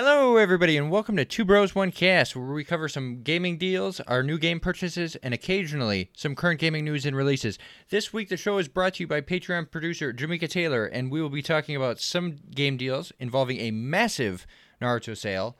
Hello, everybody, and welcome to Two Bros One Cast, where we cover some gaming deals, our new game purchases, and occasionally some current gaming news and releases. This week, the show is brought to you by Patreon producer Jamika Taylor, and we will be talking about some game deals involving a massive Naruto sale.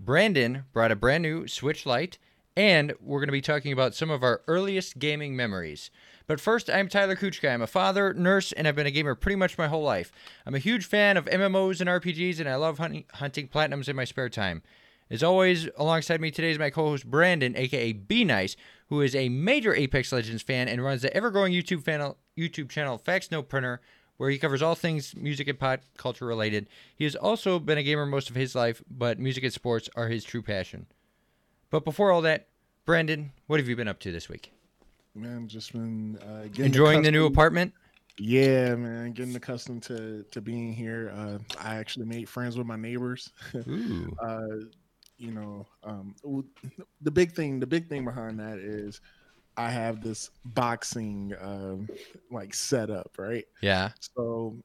Brandon brought a brand new Switch Lite, and we're going to be talking about some of our earliest gaming memories. But first, I'm Tyler Kuchka. I'm a father, nurse, and I've been a gamer pretty much my whole life. I'm a huge fan of MMOs and RPGs, and I love hunting, hunting platinums in my spare time. As always, alongside me today is my co-host Brandon, aka Be Nice, who is a major Apex Legends fan and runs the ever-growing YouTube channel, YouTube channel Facts No Printer, where he covers all things music and pop culture related. He has also been a gamer most of his life, but music and sports are his true passion. But before all that, Brandon, what have you been up to this week? Man, just been uh, Enjoying the new apartment? Yeah, man, getting accustomed to to being here. Uh, I actually made friends with my neighbors. Ooh. uh, you know, um, the big thing, the big thing behind that is I have this boxing um, like setup, right? Yeah. So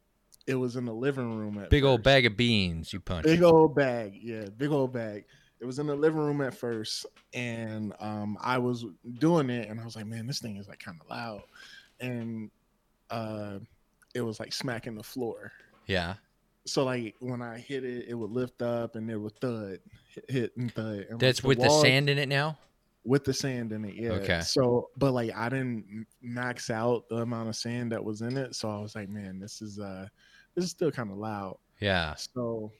it was in the living room at Big old bag of beans you punch. Big old bag, yeah, big old bag. It was in the living room at first, and um, I was doing it, and I was like, "Man, this thing is like kind of loud," and uh, it was like smacking the floor. Yeah. So like when I hit it, it would lift up, and it would thud, hit, and thud. And, That's with the walls- sand in it now? with the sand in it. Yeah. Okay. So, but like I didn't max out the amount of sand that was in it, so I was like, "Man, this is uh, this is still kind of loud." Yeah. So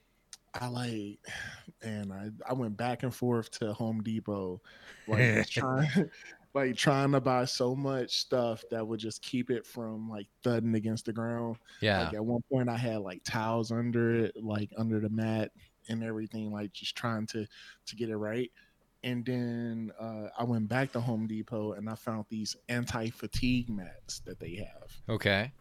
I like, and I I went back and forth to Home Depot, like trying, like trying to buy so much stuff that would just keep it from like thudding against the ground. Yeah. Like at one point, I had like towels under it, like under the mat and everything, like just trying to to get it right. And then uh, I went back to Home Depot and I found these anti fatigue mats that they have. Okay.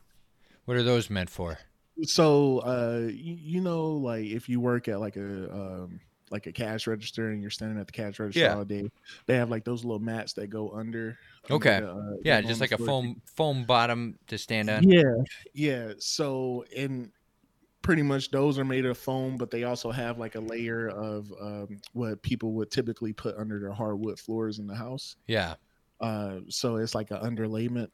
What are those meant for? So uh you, you know like if you work at like a um like a cash register and you're standing at the cash register Yeah. all day they have like those little mats that go under under Okay. the, uh, Yeah, just like a foam foam bottom to stand on. yeah yeah so and pretty much those are made of foam but they also have like a layer of um what people would typically put under their hardwood floors in the house Yeah. uh so it's like an underlayment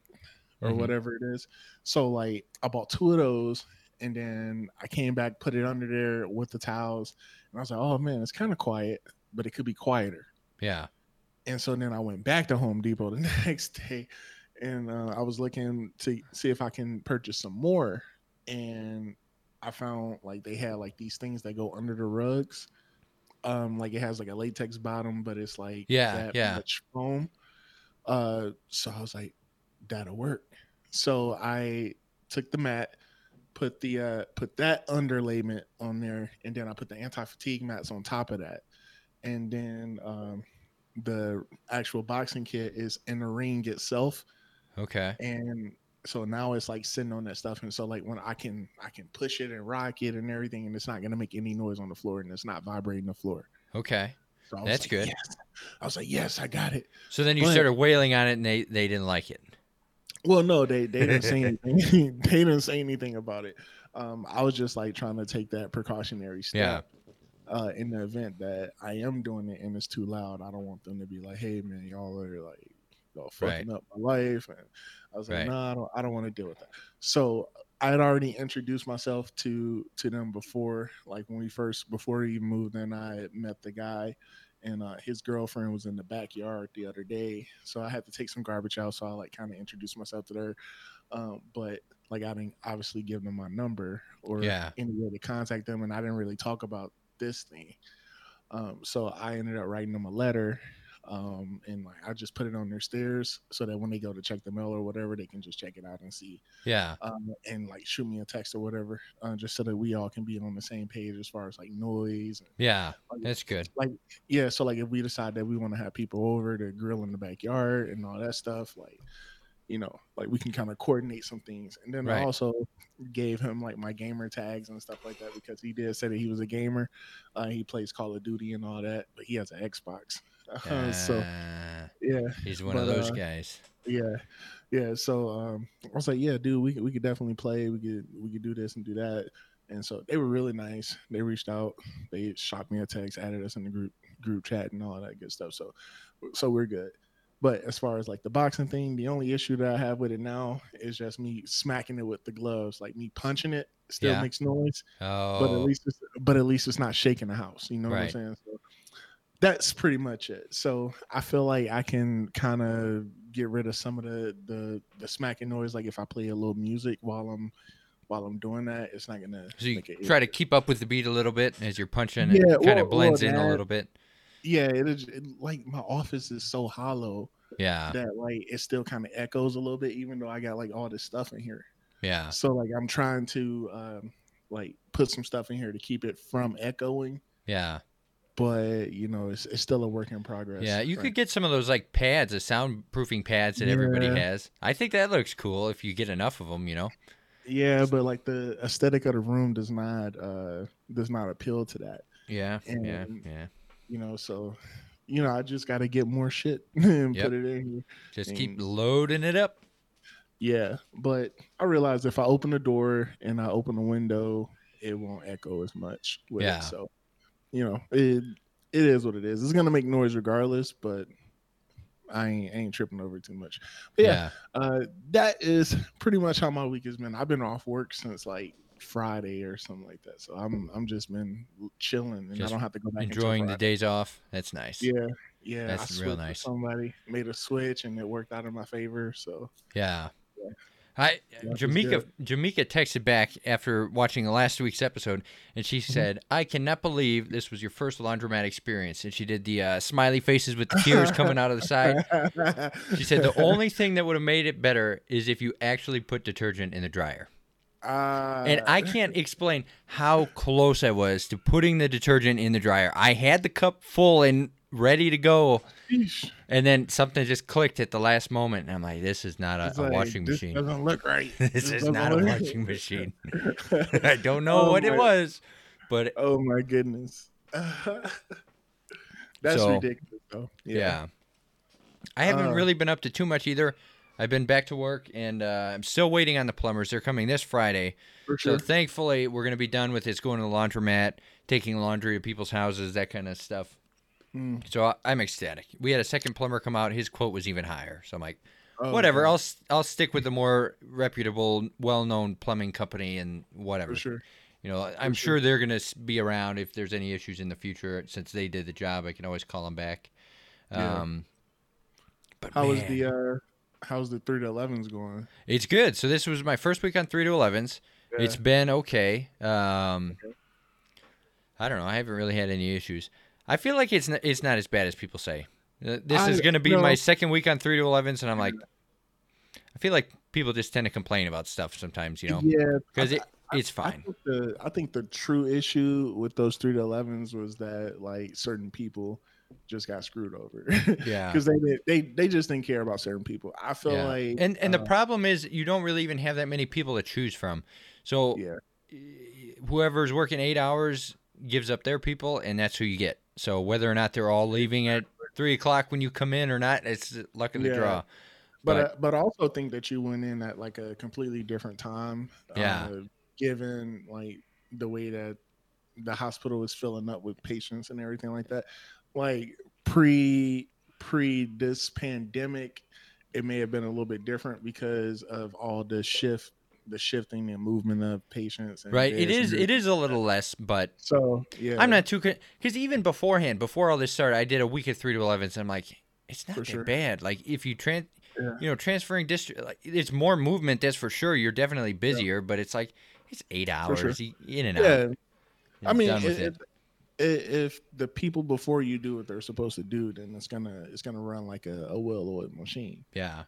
or Mhm. whatever it is so like i bought two of those and then i came back put it under there with the towels and i was like oh man it's kind of quiet but it could be quieter Yeah. and so then i went back to home depot the next day and uh, i was looking to see if i can purchase some more and i found like they had like these things that go under the rugs um like it has like a latex bottom but it's like Yeah, that yeah. much foam uh so i was like that'll work so i took the mat put the uh put that underlayment on there and then i put the anti-fatigue mats on top of that and then um the actual boxing kit is in the ring itself Okay. and so now it's like sitting on that stuff and so like when i can i can push it and rock it and everything and it's not going to make any noise on the floor and it's not vibrating the floor Okay. so That's like, good. yes. i was like yes i got it So then you But- started wailing on it and they, they didn't like it. Well no they they didn't say anything. They didn't say anything about it. Um i was just like trying to take that precautionary step uh in the event that i am doing it and it's too loud i don't want them to be like hey man y'all are like y'all fucking up my life and i was like Right. no i don't i don't want to deal with that. So i had already introduced myself to to them before like when we first before we moved in i met the guy and uh, his girlfriend was in the backyard the other day so i had to take some garbage out so i like kind of introduced myself to her um, but like i didn't obviously give them my number or Yeah. any way to contact them and i didn't really talk about this thing um, so i ended up writing them a letter um, and like i just put it on their stairs so that when they go to check the mail or whatever they can just check it out and see Yeah. um, and like shoot me a text or whatever uh, just so that we all can be on the same page as far as like noise and Yeah. like, That's good. like yeah so like if we decide that we want to have people over to grill in the backyard and all that stuff like you know like we can kind of coordinate some things and then Right. i also gave him like my gamer tags and stuff like that because he did say that he was a gamer uh, he plays call of duty and all that but he has an xbox uh, so yeah he's one of those uh, guys. yeah yeah so um i was like yeah dude we, could- we could definitely play we could we could do this and do that and so they were really nice. They reached out, they shot me a text, added us in the group group chat, and all that good stuff. So, so we're good. But as far as like the boxing thing, the only issue that I have with it now is just me smacking it with the gloves. Like me punching it still Yeah. makes noise, Oh, but at least it's, but at least it's not shaking the house. You know what I'm saying? That's pretty much it. So I feel like I can kind of get rid of some of the the the smacking noise. Like if I play a little music while I'm while I'm doing that, it's not gonna so you try to keep up with the beat a little bit as you're punching. Yeah, it kind of blends in a little bit. yeah, it is it, like my office is so hollow Yeah, that like it still kind of echoes a little bit, even though I got like all this stuff in here. yeah, So like I'm trying to um like put some stuff in here to keep it from echoing, yeah, but you know it's it's still a work in progress. yeah. You Right. could get some of those like pads, the soundproofing pads that everybody has. I think that looks cool if you get enough of them. You know. Yeah, but like the aesthetic of the room does not uh does not appeal to that. Yeah, yeah, And- yeah. You know, so you know, I just gotta get more shit and Yep. put it in here. Just keep loading it up. Yeah. But I realized if I open the door and I open the window, it won't echo as much with Yeah. it. So you know, it it is what it is. It's gonna make noise regardless, but I ain't, ain't tripping over too much. But yeah, yeah. uh, that is pretty much how my week has been. I've been off work since like Friday or something like that. So I'm I'm just been chilling and Just I don't have to go back enjoying the days off. That's nice. Yeah, yeah. That's I real nice. Somebody made a switch and it worked out in my favor. So Yeah. Yeah. I is Jamika. Jamika texted back after watching last week's episode, and she Mm-hmm. said, "I cannot believe this was your first laundromat experience." And she did the uh, smiley faces with the tears coming out of the side. She said the only thing that would have made it better is if you actually put detergent in the dryer. uh, And I can't explain how close I was to putting the detergent in the dryer. I had the cup full and ready to go, and then something just clicked at the last moment, and I'm like, "This is not a, a like, washing this machine. Doesn't look right. this is doesn't a washing machine." I don't know Oh what it was, but oh my goodness. That's So, ridiculous though. yeah. I haven't Uh, really been up to too much either. I've been back to work, and uh, I'm still waiting on the plumbers. They're coming this Friday. for So sure. thankfully, we're gonna be done with this going to the laundromat, taking laundry to people's houses, that kind of stuff. Mm. So I- I'm ecstatic. We had a second plumber come out. His quote was even higher. So I'm like, Oh, whatever. okay. I'll I'll stick with the more reputable, well-known plumbing company and whatever. for sure. You know, I'm sure. sure they're gonna be around if there's any issues in the future. Since they did the job, I can always call them back. Yeah. Um, but How was man, the uh how's the three to elevens going? It's good. So this was my first week on three to elevens. It's been okay. Um, Okay. I don't know. I haven't really had any issues. I feel like it's not, it's not as bad as people say. Uh, This I- is going to be no. my second week on three to elevens, and I'm like, I feel like people just tend to complain about stuff sometimes, you know, yeah, because it it's I fine. think the I think the true issue with those three to elevens was that like certain people just got screwed over. Yeah. because they, they they just didn't care about certain people. I feel Yeah. like and and the uh, problem is you don't really even have that many people to choose from. So yeah, whoever's working eight hours gives up their people, and that's who you get. So whether or not they're all leaving at three o'clock when you come in or not, it's luck of the Yeah. draw. but But- uh, but also think that you went in at like a completely different time. Yeah. uh, given like the way that the hospital is filling up with patients and everything like that. Like pre pre this pandemic, it may have been a little bit different because of all the shift, the shifting and movement of patients. And Right? It is. And it is a little less, but So yeah, I'm not too because even beforehand, before all this started, I did a week of three to elevens. And I'm like, it's not For that sure. bad. Like if you trans, Yeah. you know, transferring district, like, it's more movement. That's for sure. You're definitely busier, but it's like it's eight hours sure. in and out. Yeah, out. I mean, it, it- if the people before you do what they're supposed to do, then it's gonna it's gonna run like a, a well-oiled machine. yeah.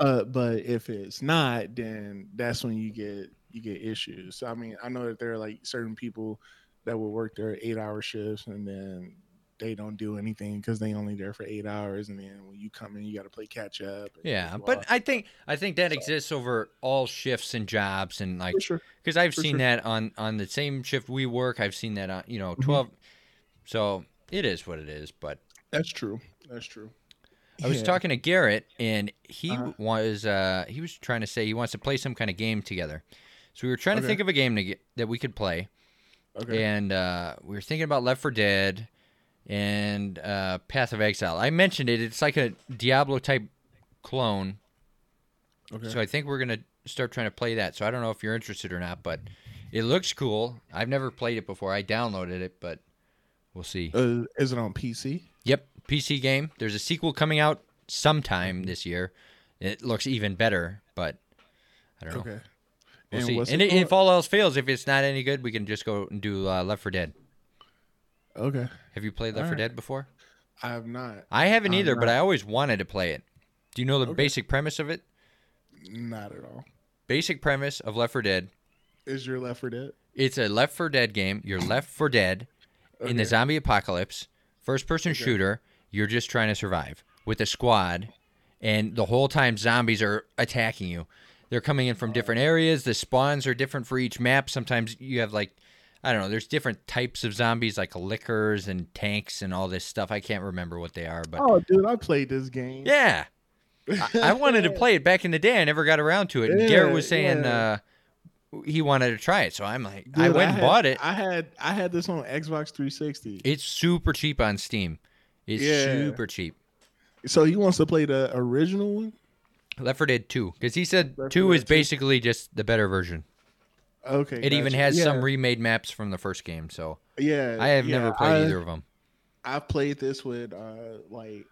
Uh, but if it's not, then that's when you get you get issues. So, I mean, I know that there are like certain people that will work their eight-hour shifts and then they don't do anything because they only there for eight hours, and then when you come in, you got to play catch up. Yeah, but I think I think that So- exists over all shifts and jobs and like for sure. because I've For seen sure. that on on the same shift we work. I've seen that on you know Mhm. 12 So it is what it is. But That's true. That's true. I was Yeah. talking to Garrett, and he Uh-huh. was uh, he was trying to say he wants to play some kind of game together. So we were trying to think of a game get, that we could play, Okay. and uh, we were thinking about Left 4 Dead and uh, Path of Exile. I mentioned it. It's like a Diablo type clone. okay. So I think we're gonna start trying to play that. So I don't know if you're interested or not, but it looks cool. I've never played it before. I downloaded it, but we'll see. uh, is it on PC? Yep, PC game. There's a sequel coming out sometime this year. It looks even better, but I don't know. Okay. We'll And see. And it if all else fails, if it's not any good, we can just go and do uh, Left 4 Dead. Okay. Have you played Left 4 Alright. Dead before? I have not. I haven't I'm either, but. I always wanted to play it. Do you know the Okay. basic premise of it? Not at all. Basic premise of Left 4 Dead. Is your Left 4 Dead? It's a Left 4 Dead game. You're Left for Dead in the zombie apocalypse, first person Okay. shooter. You're just trying to survive with a squad, and the whole time zombies are attacking you. They're coming in from different areas. The spawns are different for each map. Sometimes you have like, I don't know. There's different types of zombies, like lickers and tanks and all this stuff. I can't remember what they are, but Oh, dude, I played this game. yeah, I, I wanted to play it back in the day. I never got around to it. And Garrett was saying yeah. uh, he wanted to try it, so I'm like, I Dude, went and had- bought it. I had I had this on Xbox 360. It's super cheap on Steam. It's Yeah. super cheap. So he wants to play the original one. Left 4 Dead 2, because he said Left 2 is 2. basically just the better version. Okay. It even has yeah, some remade maps from the first game, so Yeah. I have yeah, never played I- either of them. I've played this with uh like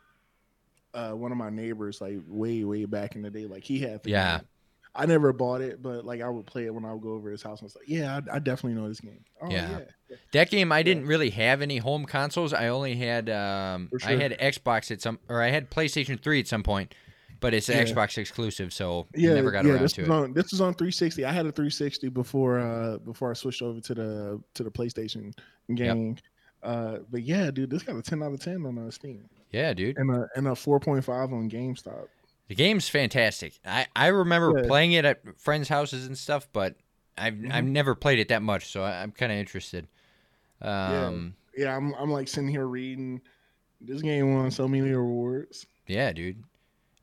uh one of my neighbors like way way back in the day. Like he had Yeah. game. I never bought it, but like I would play it when I would go over his house. and was like, yeah, I, I definitely know this game. Oh, Yeah. yeah. That game, I didn't really have any home consoles. I only had um, For I had Xbox at some, or I had PlayStation 3 at some point, but it's an Yeah. Xbox exclusive, so Yeah, never got yeah, around this to was it. on this was on 360. I had a 360 before uh before I switched over to the to the PlayStation game. Uh, but yeah, dude, this got a 10 out of 10 on uh, Steam yeah, dude. and a and a 4.5 on GameStop. The game's fantastic. I, I remember Yeah. playing it at friends' houses and stuff, but I've I've Mhm. never played it that much, so I'm kind of interested. Um, Yeah, I'm I'm like sitting here reading. This game won so many awards. yeah, dude,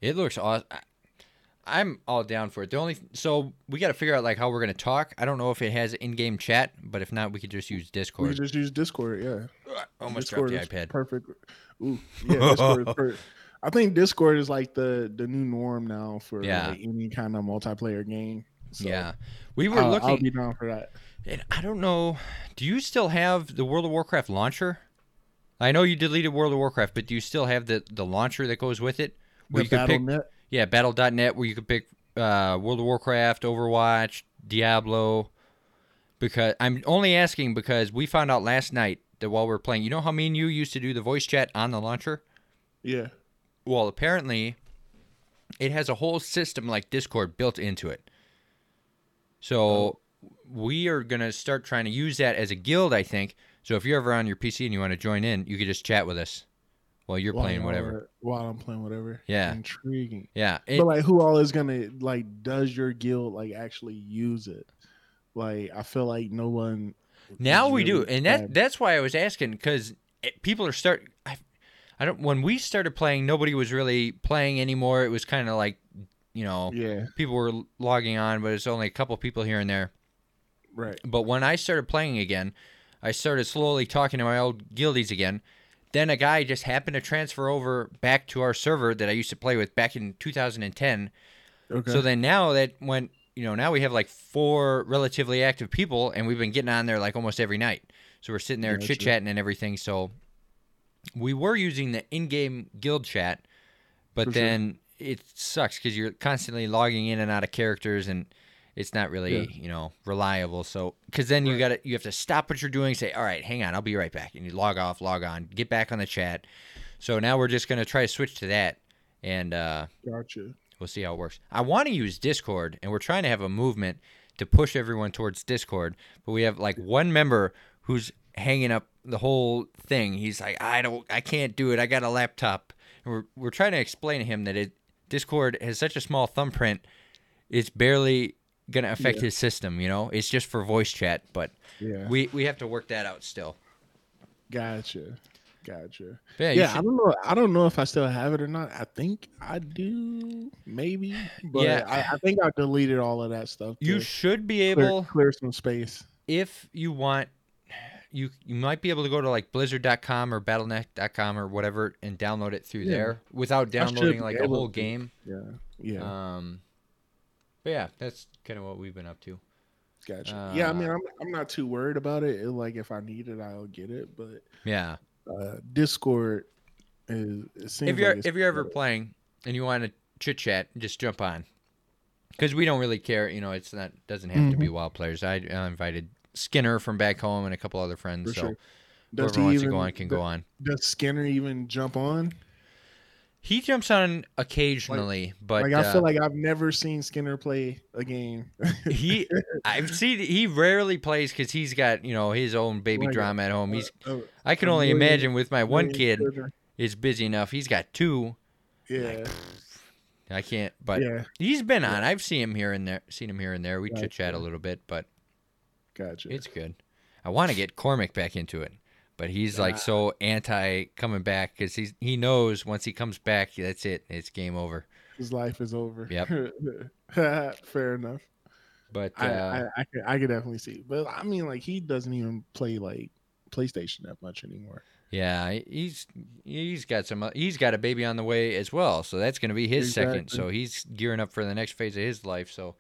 it looks awesome. I'm all down for it. The only so we got to figure out like how we're gonna talk. I don't know if it has in-game chat, but if not, we could just use Discord. We could just use Discord. Yeah, Almost Discord dropped the iPad. Perfect. Ooh, yeah, Discord. is per- I think Discord is like the the new norm now for Yeah. like, any kind of multiplayer game. So yeah, we were I'll, looking. I'll be down for that. And I don't know. Do you still have the World of Warcraft launcher? I know you deleted World of Warcraft, but do you still have the, the launcher that goes with it? Where The you could pick, Battle.net. yeah, Battle.net, where you could pick uh, World of Warcraft, Overwatch, Diablo. Because I'm only asking because we found out last night that while we were playing, you know how me and you used to do the voice chat on the launcher? Yeah. Well, apparently, it has a whole system like Discord built into it. So we are gonna start trying to use that as a guild. I think. So if you're ever on your PC and you want to join in, you could just chat with us while you're playing While- whatever. While I'm playing whatever. Yeah. Intriguing. Yeah. it- but like, who all is gonna like? Does your guild like actually use it? Like, I feel like no one. now we do, and that that's why I was asking because people are start. I, I don't. When we started playing, nobody was really playing anymore. It was kind of like, you know, Yeah. people were logging on, but it's only a couple people here and there. Right. But when I started playing again, I started slowly talking to my old guildies again. Then a guy just happened to transfer over back to our server that I used to play with back in 2010. Okay. So then now that when you know now we have like four relatively active people, and we've been getting on there like almost every night. So we're sitting there Gotcha. chit chatting and everything. So we were using the in-game guild chat, but For sure. then it sucks because you're constantly logging in and out of characters and it's not really Yeah. you know reliable. So because then you got to you have to stop what you're doing say all right hang on i'll be right back. And you log off log on get back on the chat. So now we're just going to try to switch to that and uh, gotcha. we'll see how it works. I want to use discord and we're trying to have a movement to push everyone towards discord but we have like one member who's hanging up the whole thing. He's like i don't i can't do it i got a laptop. And we're, we're trying to explain to him that it discord has such a small thumbprint it's barely gonna affect Yeah. his system you know it's just for voice chat but Yeah. we we have to work that out still Gotcha. Gotcha. Yeah, Yeah, should- I don't know. I don't know if I still have it or not. I think I do, maybe. But Yeah. I, I think I deleted all of that stuff. you should be clear, able clear some space. if you want you you might be able to go to like blizzard.com or battlenet.com or whatever and download it through Yeah. there without downloading like a whole to. game Yeah, yeah, um but yeah that's kind of what we've been up to gotcha. yeah, I mean, uh, I'm I'm not too worried about it. It- Like if I need it, I'll get it. But yeah uh, Discord is. It seems if you're like if you're ever playing and you want to chit chat just jump on because we don't really care you know it's not doesn't have to be Mm-hmm. wild players I, I invited skinner from back home and a couple other friends For so sure. Does whoever he wants to even- go on can go on Does Skinner even jump on? He jumps on occasionally but like I uh, feel like I've never seen Skinner play a game. he I've seen he rarely plays because he's got you know his own baby Like, drama at home. He's Uh, I can only million- imagine with my one kid is busy enough. He's got two. Yeah, I can't. But yeah, he's been on. I've seen him here and there. Seen him here and there. We Gotcha. chit chat a little bit, but gotcha. it's good. I want to get Cormac back into it, but he's like Ah. so anti coming back because he's he knows once he comes back, that's it. It's game over. His life is over. Yep. Fair enough. But I, uh, I, I, could, I could definitely see. But I mean, like he doesn't even play like PlayStation that much anymore. Yeah, he's he's got some he's got a baby on the way as well, so that's going to be his second. So he's gearing up for the next phase of his life. So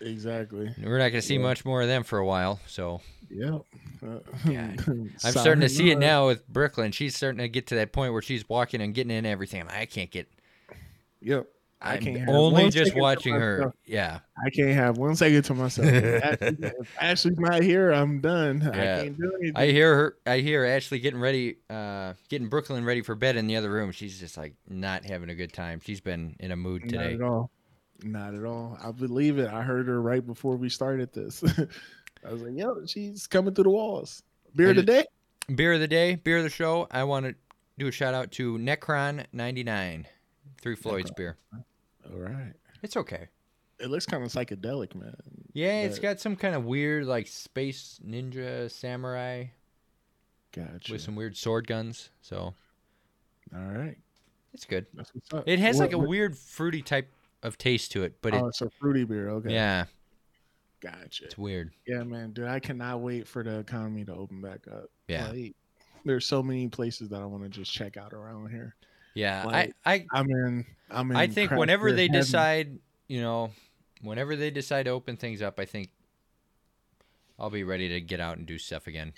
Exactly. we're not going to see Yeah. much more of them for a while. So Yep. Uh, God. I'm starting to see it now with Brooklyn. She's starting to get to that point where she's walking and getting in everything. I'm like, I can't get. Yep. I I'm can't have only just watching her. Yeah, I can't have one second to myself. If Ashley- if Ashley's not here, I'm done. Yeah. I can't do anything. I hear her. I hear Ashley getting ready, uh, getting Brooklyn ready for bed in the other room. She's just like not having a good time. She's been in a mood Not today. at all. Not at all. I believe it. I heard her right before we started this. I was like, yo, she's coming through the walls. Beer of the day? Beer of the day, beer of the show. I want to do a shout out to Necron 99, Three Floyds beer. All right. It's okay. It looks kind of psychedelic, man. Yeah, it's But- got some kind of weird like space ninja samurai Gotcha. with some weird sword guns. So All right. it's good. That's what's up. It has What- like a what- weird fruity type of taste to it, but it, oh, it's a fruity beer. Okay. yeah, Gotcha. it's weird. Yeah, man, dude, I cannot wait for the economy to open back up. Yeah. Like, there's so many places that I want to just check out around here. Yeah, Like, I I I'm in. I'm in. I think whenever they heaven. decide, you know, whenever they decide to open things up, I think I'll be ready to get out and do stuff again.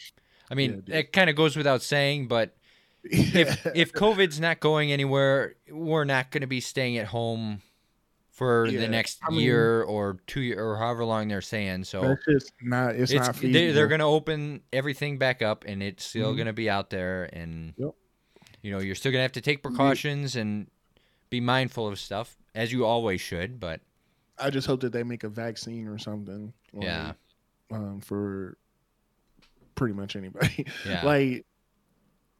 I mean, Yeah, it kind of goes without saying, but if if COVID's not going anywhere, we're not going to be staying at home for Yeah, the next I mean- year or two year or however long they're saying. So just not. It's, it's not. they, they're going to open everything back up, and it's still Mhm. going to be out there, and Yep. you know you're still going to have to take precautions and be mindful of stuff as you always should. But I just hope that they make a vaccine or something. like, Yeah. Um, for pretty much anybody. yeah, like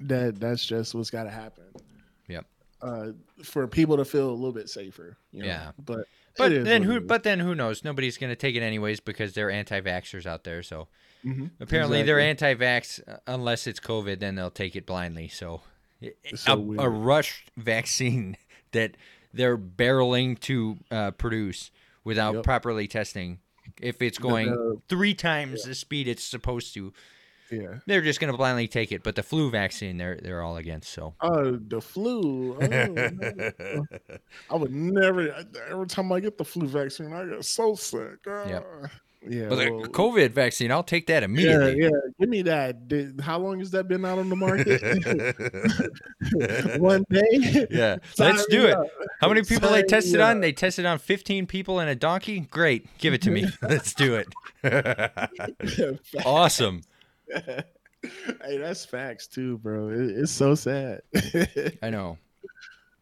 that. That's just what's got to happen. Uh, for people to feel a little bit safer. You know? Yeah. But. but then who? But then who knows? Nobody's going to take it anyways because they're anti-vaxxers out there. So Mhm. apparently they're anti-vax uh, unless it's COVID. Then they'll take it blindly. So, so a, a rushed vaccine that they're barreling to uh, produce without Yep. properly testing. If it's going the- three times the speed it's supposed to, Yeah. they're just going to blindly take it. But the flu vaccine, they're they're all against. So. Oh, the flu. Oh, no. I would never. Every time I get the flu vaccine, I get so sick. Yep. Ah. Yeah. But the well, COVID vaccine, I'll take that immediately. yeah. Give me that. How long has that been out on the market? One day. Yeah, Sign let's do it. up. How many people they tested on? They tested on 15 people and a donkey. Great, give it to me. let's do it. awesome. hey, that's facts too, bro. It, it's so sad. I know.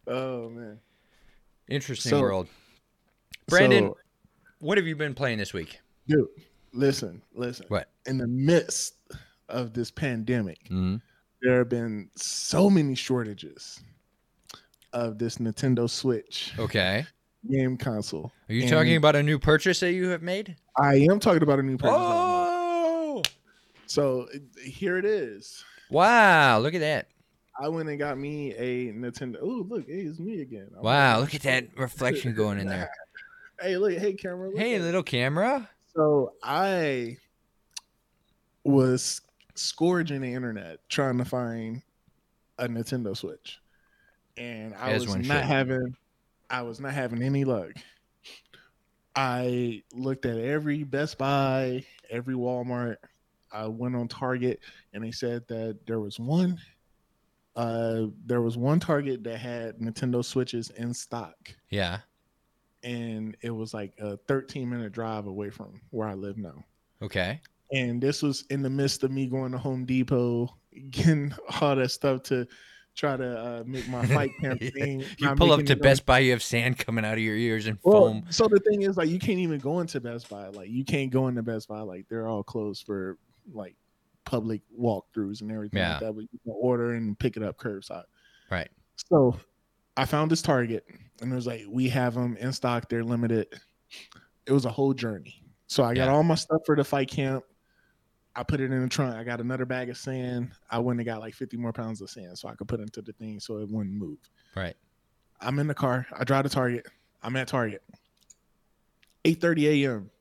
oh man, Interesting So- world. Brandon, So, what have you been playing this week? dude, listen, listen. What? In the midst of this pandemic, Mm-hmm. there have been so many shortages of this Nintendo Switch Okay. game console. Are you And talking about a new purchase that you have made? I am talking about a new purchase. Oh! So here it is. Wow! Look at that. I went and got me a Nintendo. Oh, look, hey, it's me again. I'm Wow, like- look at that reflection going in there. hey, look, hey, camera. look Hey, little camera. So I was scourging the internet trying to find a Nintendo Switch, and I As was not should. having, I was not having any luck. I looked at every Best Buy, every Walmart. I went on Target, and they said that there was one. Uh, there was one Target that had Nintendo Switches in stock Yeah. and it was like a 13 minute drive away from where I live now. Okay. And this was in the midst of me going to Home Depot, getting all that stuff to try to uh, make my fight campaign. You pull up to Best Buy, you have sand coming out of your ears and Well, foam. so the thing is, like, you can't even go into Best Buy. Like, you can't go into Best Buy. Like, they're all closed for like public walkthroughs and everything Yeah. like that. But you can order and pick it up curbside. Right. So I found this Target and it was like, we have them in stock. They're limited. It was a whole journey. So I got all my stuff for the fight camp. I put it in the trunk. I got another bag of sand. I went and got like 50 more pounds of sand so I could put into the thing so it wouldn't move. Right. I'm in the car. I drive to Target. I'm at Target. 8:30 a.m.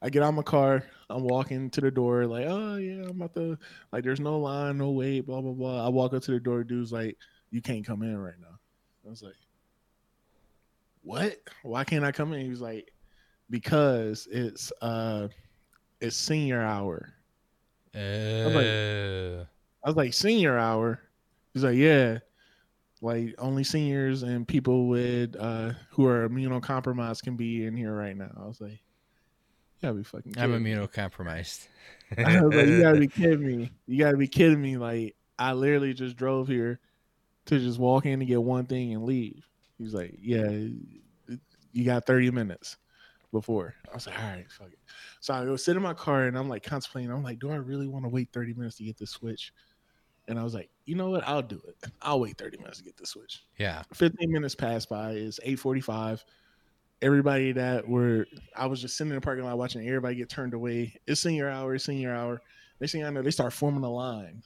I get out my car. I'm walking to the door, like, oh yeah, I'm about to like there's no line, no wait, blah blah blah. I walk up to the door, dude's like, you can't come in right now. I was like, What? Why can't I come in? He was like, Because it's uh it's senior hour. Uh, I was like, senior hour? He's like, yeah. Like only seniors and people with uh who are immunocompromised can be in here right now. I was like, you gotta be fucking I'm me. immunocompromised. I was like, you gotta be kidding me. You gotta be kidding me. Like I literally just drove here to just walk in and get one thing and leave. He's like, yeah, you got 30 minutes before. I was like, all right, fuck it. So I go sit in my car and I'm like contemplating. I'm like, do I really want to wait 30 minutes to get the switch? And I was like, you know what? I'll do it. I'll wait 30 minutes to get the switch. yeah. 15 minutes passed by. It's 8:45. Everybody that were, I was just sitting in the parking lot watching everybody get turned away. It's senior hour. It's senior hour. Next thing I know, they start forming a line.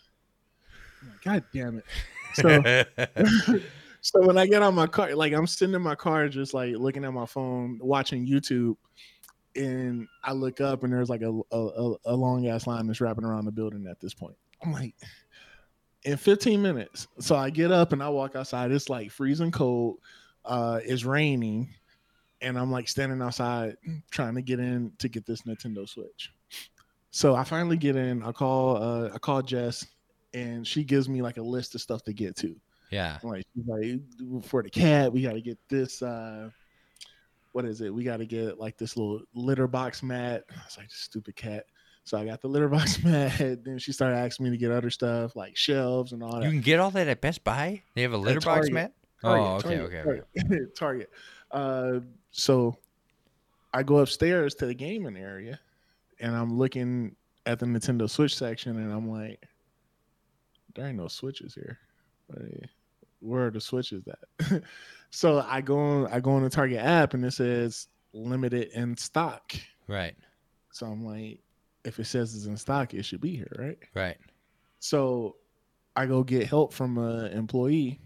Like, God damn it! So, so when I get on my car, like I'm sitting in my car, just like looking at my phone, watching YouTube, and I look up and there's like a a, a long ass line that's wrapping around the building at this point. I'm like, in 15 minutes. So I get up and I walk outside. It's like freezing cold. Uh, it's raining, and I'm like standing outside trying to get in to get this Nintendo Switch. So I finally get in. I call uh, I call Jess, and she gives me like a list of stuff to get to. yeah. I'm like, like for the cat, we got to get this. uh What is it? We got to get like this little litter box mat. It's was like, stupid cat. So I got the litter box mat. Then she started asking me to get other stuff like shelves and all that. You can get all that at Best Buy? They have a litter box mat? Target, oh, okay, Target, okay, okay. Target. Target. Uh, so I go upstairs to the gaming area, and I'm looking at the Nintendo Switch section, and I'm like, there ain't no switches here. Where are the switches at? so I go on, I go on the Target app, and it says limited in stock. Right, So I'm like, if it says it's in stock, it should be here, right? right. So I go get help from an employee.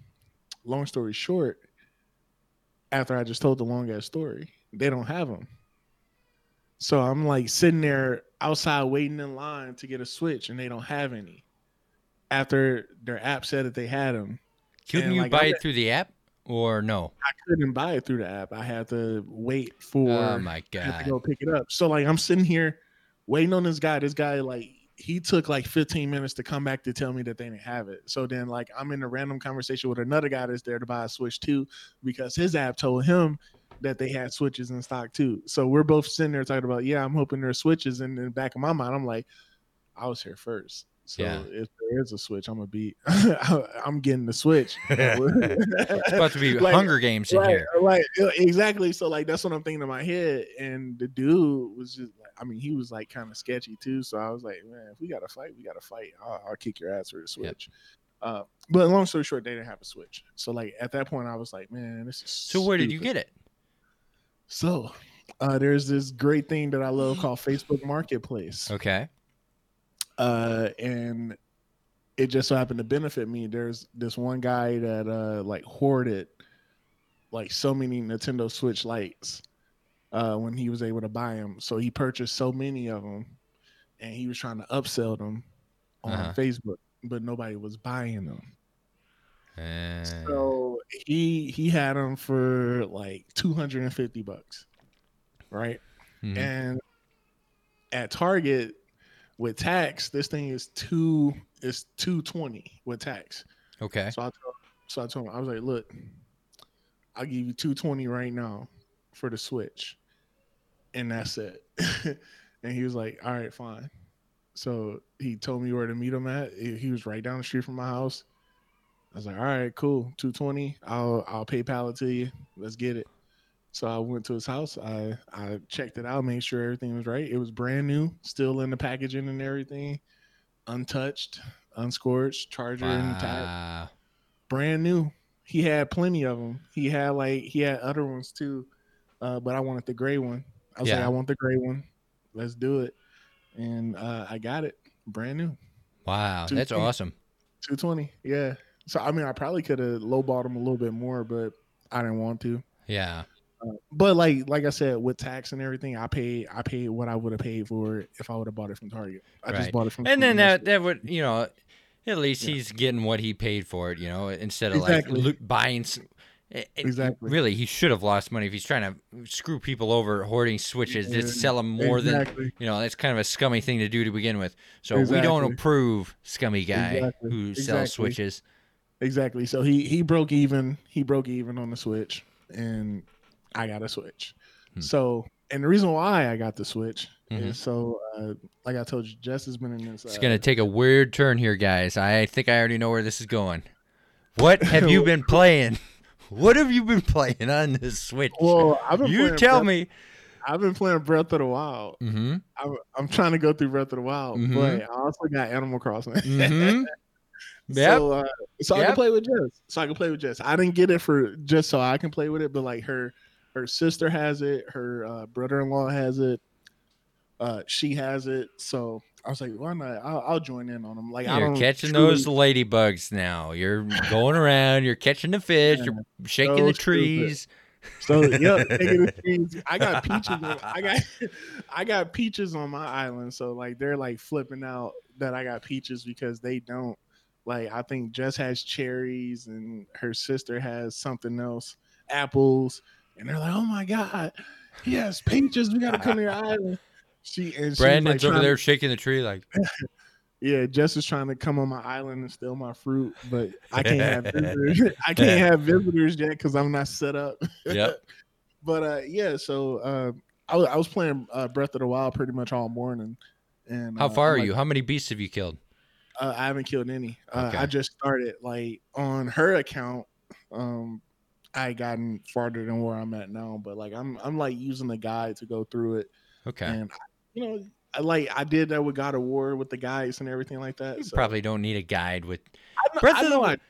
Long story short, after I just told the long ass story, they don't have them. So I'm like sitting there outside waiting in line to get a switch, and they don't have any. After their app said that they had them, Couldn't you like, buy I'm- it through the app or no? I couldn't buy it through the app. I had to wait for Oh my I had to god. go pick it up. So like I'm sitting here waiting on this guy. This guy like he took like 15 minutes to come back to tell me that they didn't have it. So then like I'm in a random conversation with another guy that's there to buy a Switch too because his app told him that they had switches in stock too. So we're both sitting there talking about, yeah, I'm hoping there's switches. And in the back of my mind, I'm like, I was here first. So Yeah. if there is a switch, I'm gonna be I'm getting the switch. It's about to be Like- Hunger Games in right, here. Right, exactly. So like that's what I'm thinking in my head. And the dude was just I mean, he was like kind of sketchy too. So I was like, man, if we got to fight, we got to fight. I'll, I'll kick your ass for the switch. Uh, but long story short, they didn't have a switch. So like at that point, I was like, man, this is. So where did you get it? So uh, there's this great thing that I love called Facebook Marketplace Okay. uh, and it just so happened to benefit me. There's this one guy that uh like hoarded like so many Nintendo Switch Lites uh when he was able to buy them. So he purchased so many of them and he was trying to upsell them on Uh-huh. Facebook, but nobody was buying them. Uh, So he he had them for like 250 bucks. Right? mhm. and at Target with tax, this thing is two is two twenty with tax. okay. So I told, so I told him I was like, look, I'll give you two twenty right now for the Switch, and that's it. and he was like, all right, fine. So he told me where to meet him at. He was right down the street from my house. I was like, all right, cool, two twenty. I'll I'll PayPal it to you. Let's get it. So I went to his house. I I checked it out, made sure everything was right. It was brand new, still in the packaging and everything, untouched, unscorched, charger and tag, brand new. He had plenty of them. He had like he had other ones too, uh, but I wanted the gray one. I was like, I want the gray one. Let's do it, and uh, I got it, brand new, Wow. That's awesome. two twenty. Yeah. So I mean, I probably could have lowballed him a little bit more, but I didn't want to. Yeah. Uh, but like like I said, with tax and everything, I paid I paid what I would have paid for it if I would have bought it from Target. I Right. just bought it from And then that that would you know, at least Yeah. he's getting what he paid for it. You know, instead of Exactly. like buying. It- Exactly. Really, he should have lost money if he's trying to screw people over hoarding switches. Yeah, Just sell them more than you know. That's kind of a scummy thing to do to begin with. So we don't approve scummy guy Exactly. who sells switches. Exactly. So he he broke even. He broke even on the Switch, and I got a Switch. Hmm. So and the reason why I got the Switch Mhm. is so uh, like I told you, Jess has been in this. It's uh, gonna take a weird turn here, guys. I think I already know where this is going. What have you been playing? What have you been playing on this Switch? Well, I've been you tell Breath, me. I've been playing Breath of the Wild. Mm-hmm. I'm, I'm trying to go through Breath of the Wild, Mhm. but I also got Animal Crossing. Mm-hmm. Yep. So, uh, so I can play with Jess. So I can play with Jess. I didn't get it for just so I can play with it, but like her, her sister has it. Her uh, brother-in-law has it. Uh, she has it. So I was like, why not? I'll, I'll join in on them. Like You're catching truly- those ladybugs now. You're going around. You're catching the fish. You're shaking so the stupid. trees. So yeah, taking the trees. I got peaches. On, I got I got peaches on my island. So like they're like flipping out that I got peaches because they don't. Like I think Jess has cherries and her sister has something else, apples, and they're like, "Oh my god, he has peaches. We gotta come to your island." She and was, like, Brandon's over there shaking the tree like, Yeah, Jess is trying to come on my island and steal my fruit, but I can't have visitors. I can't have visitors yet because I'm not set up. yep. but uh yeah so uh I, was- I was playing uh, breath of the wild pretty much all morning and How uh, far I'm are like, you? How many beasts have you killed? uh, i haven't killed any uh, Okay. i just started like on her account um i gotten farther than where i'm at now but like i'm i'm like using the guide to go through it Okay. and you know I, like i did that with god of war with the guys and everything like that You so. probably don't need a guide with Breath of the Wild-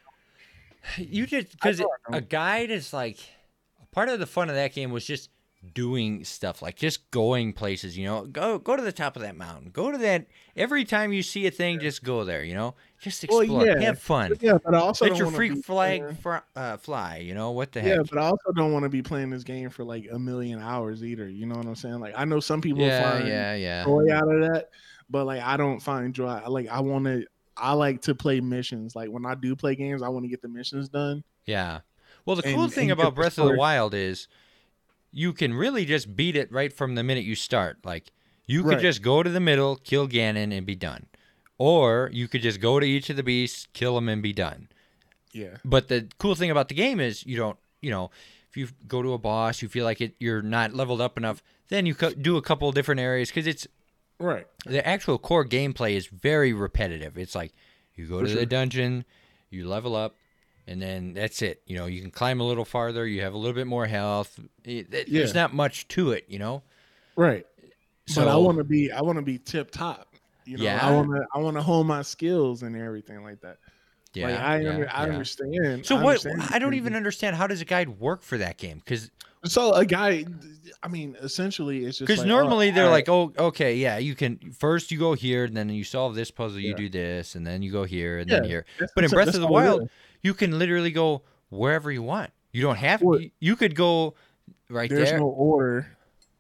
you just because a guide is like part of the fun of that game was just doing stuff like just going places you know? Go go to the top of that mountain. Go to that every time you see a thing just go there you know just Well, explore yeah. have fun yeah but i also let don't your freak flag fr- uh, fly you know what the heck? Yeah, but I also don't want to be playing this game for like a million hours either. You know what I'm saying? Like I know some people yeah find yeah yeah joy out of that, but like I don't find joy. Like I want to. I like to play missions. Like when I do play games, I want to get the missions done. Yeah. Well, the cool And- thing and about Breath of the. Wild is you can really just beat it right from the minute you start. Like you could just go to the middle, kill Ganon, and be done. Or you could just go to each of the beasts, kill them, and be done. Yeah, But the cool thing about the game is you don't, you know, if you go to a boss, you feel like it, you're not leveled up enough, then you co- do a couple different areas because it's right. the actual core gameplay is very repetitive. It's like you go For to the dungeon, you level up, and then that's it. You know, you can climb a little farther. You have a little bit more health. It- it- There's Yeah. not much to it, you know. Right. So but I want to be. I want to be tip top. You know, Yeah. I want to. I want to hone my skills and everything like that. Yeah, like I, yeah, under, I yeah. understand. So I what? understand I don't even understand how does a guide work for that game? Because So a guy, I mean, essentially, it's just because like, oh, normally they're alright, like, oh, okay, yeah, you can first you go here, and then you solve this puzzle, you do this, and then you go here, and then here. that's- But in Breath of the Wild, is. you can literally go wherever you want. You don't have Well- you, could go right there's there. no order.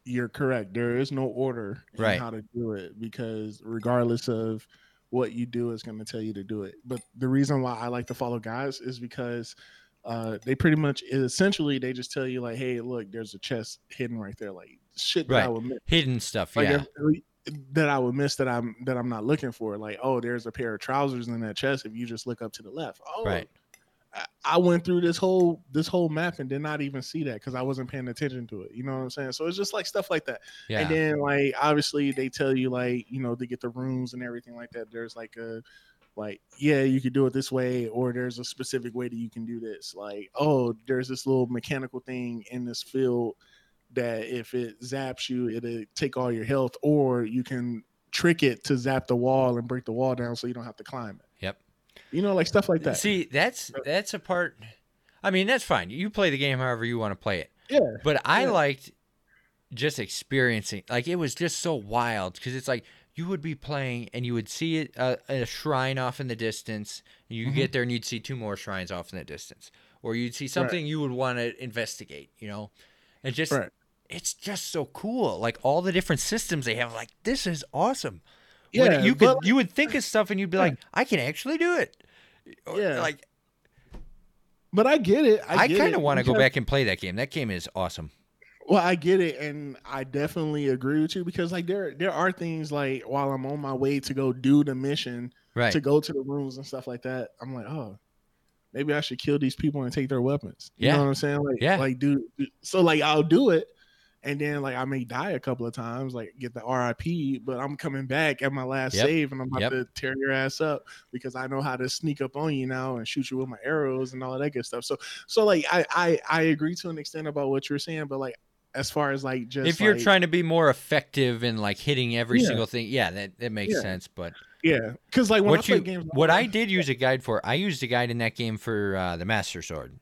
You're correct. There is no order in Right. how to do it because regardless of what you do, it's going to tell you to do it. But the reason why I like to follow guys is because uh, they pretty much essentially they just tell you like, hey, look, there's a chest hidden right there, like shit that I would miss. Hidden stuff, Like yeah. that I would miss that I'm that I'm not looking for. Like, oh, there's a pair of trousers in that chest. If you just look up to the left, oh, Right. I- went through this whole this whole map and did not even see that because I wasn't paying attention to it. You know what I'm saying? So it's just like stuff like that. Yeah. And then like obviously they tell you like you know to get the rooms and everything like that. There's like a like yeah you could do it this way or there's a specific way that you can do this. Like oh there's this little mechanical thing in this field that if it zaps you it'll take all your health or you can trick it to zap the wall and break the wall down so you don't have to climb it. You know like stuff like that. See, that's that's a part. I mean, that's fine. You play the game however you want to play it. yeah. But I Yeah. liked just experiencing. Like it was just so wild because it's like you would be playing and you would see it uh, a shrine off in the distance. And you Mhm. get there and you'd see two more shrines off in the distance, or you'd see something you would want to investigate. You know, and just Right. it's just so cool. Like all the different systems they have. Like this is awesome. Yeah, you could but- you would think of stuff and you'd be like, I can actually do it. Yeah. like But I get it. I, I, kind of want to go back and play that game. That game is awesome. Well, I get it, and I definitely agree with you because like there there are things like while I'm on my way to go do the mission Right. to go to the rooms and stuff like that, I'm like, oh, maybe I should kill these people and take their weapons. You Yeah. know what I'm saying? Like, Yeah. like do so like I'll do it, and then like I may die a couple of times, like get the RIP, but I'm coming back at my last Yep. save, and I'm about Yep. to tear your ass up because I know how to sneak up on you now and shoot you with my arrows and all of that good stuff. So so like I I I agree to an extent about what you're saying, but like as far as like just if you're like- trying to be more effective in like hitting every Yeah. single thing, yeah, that, that makes Yeah. sense. But yeah, because like when what I play you games, what I did use a guide for, I used a guide in that game for uh, the Master Sword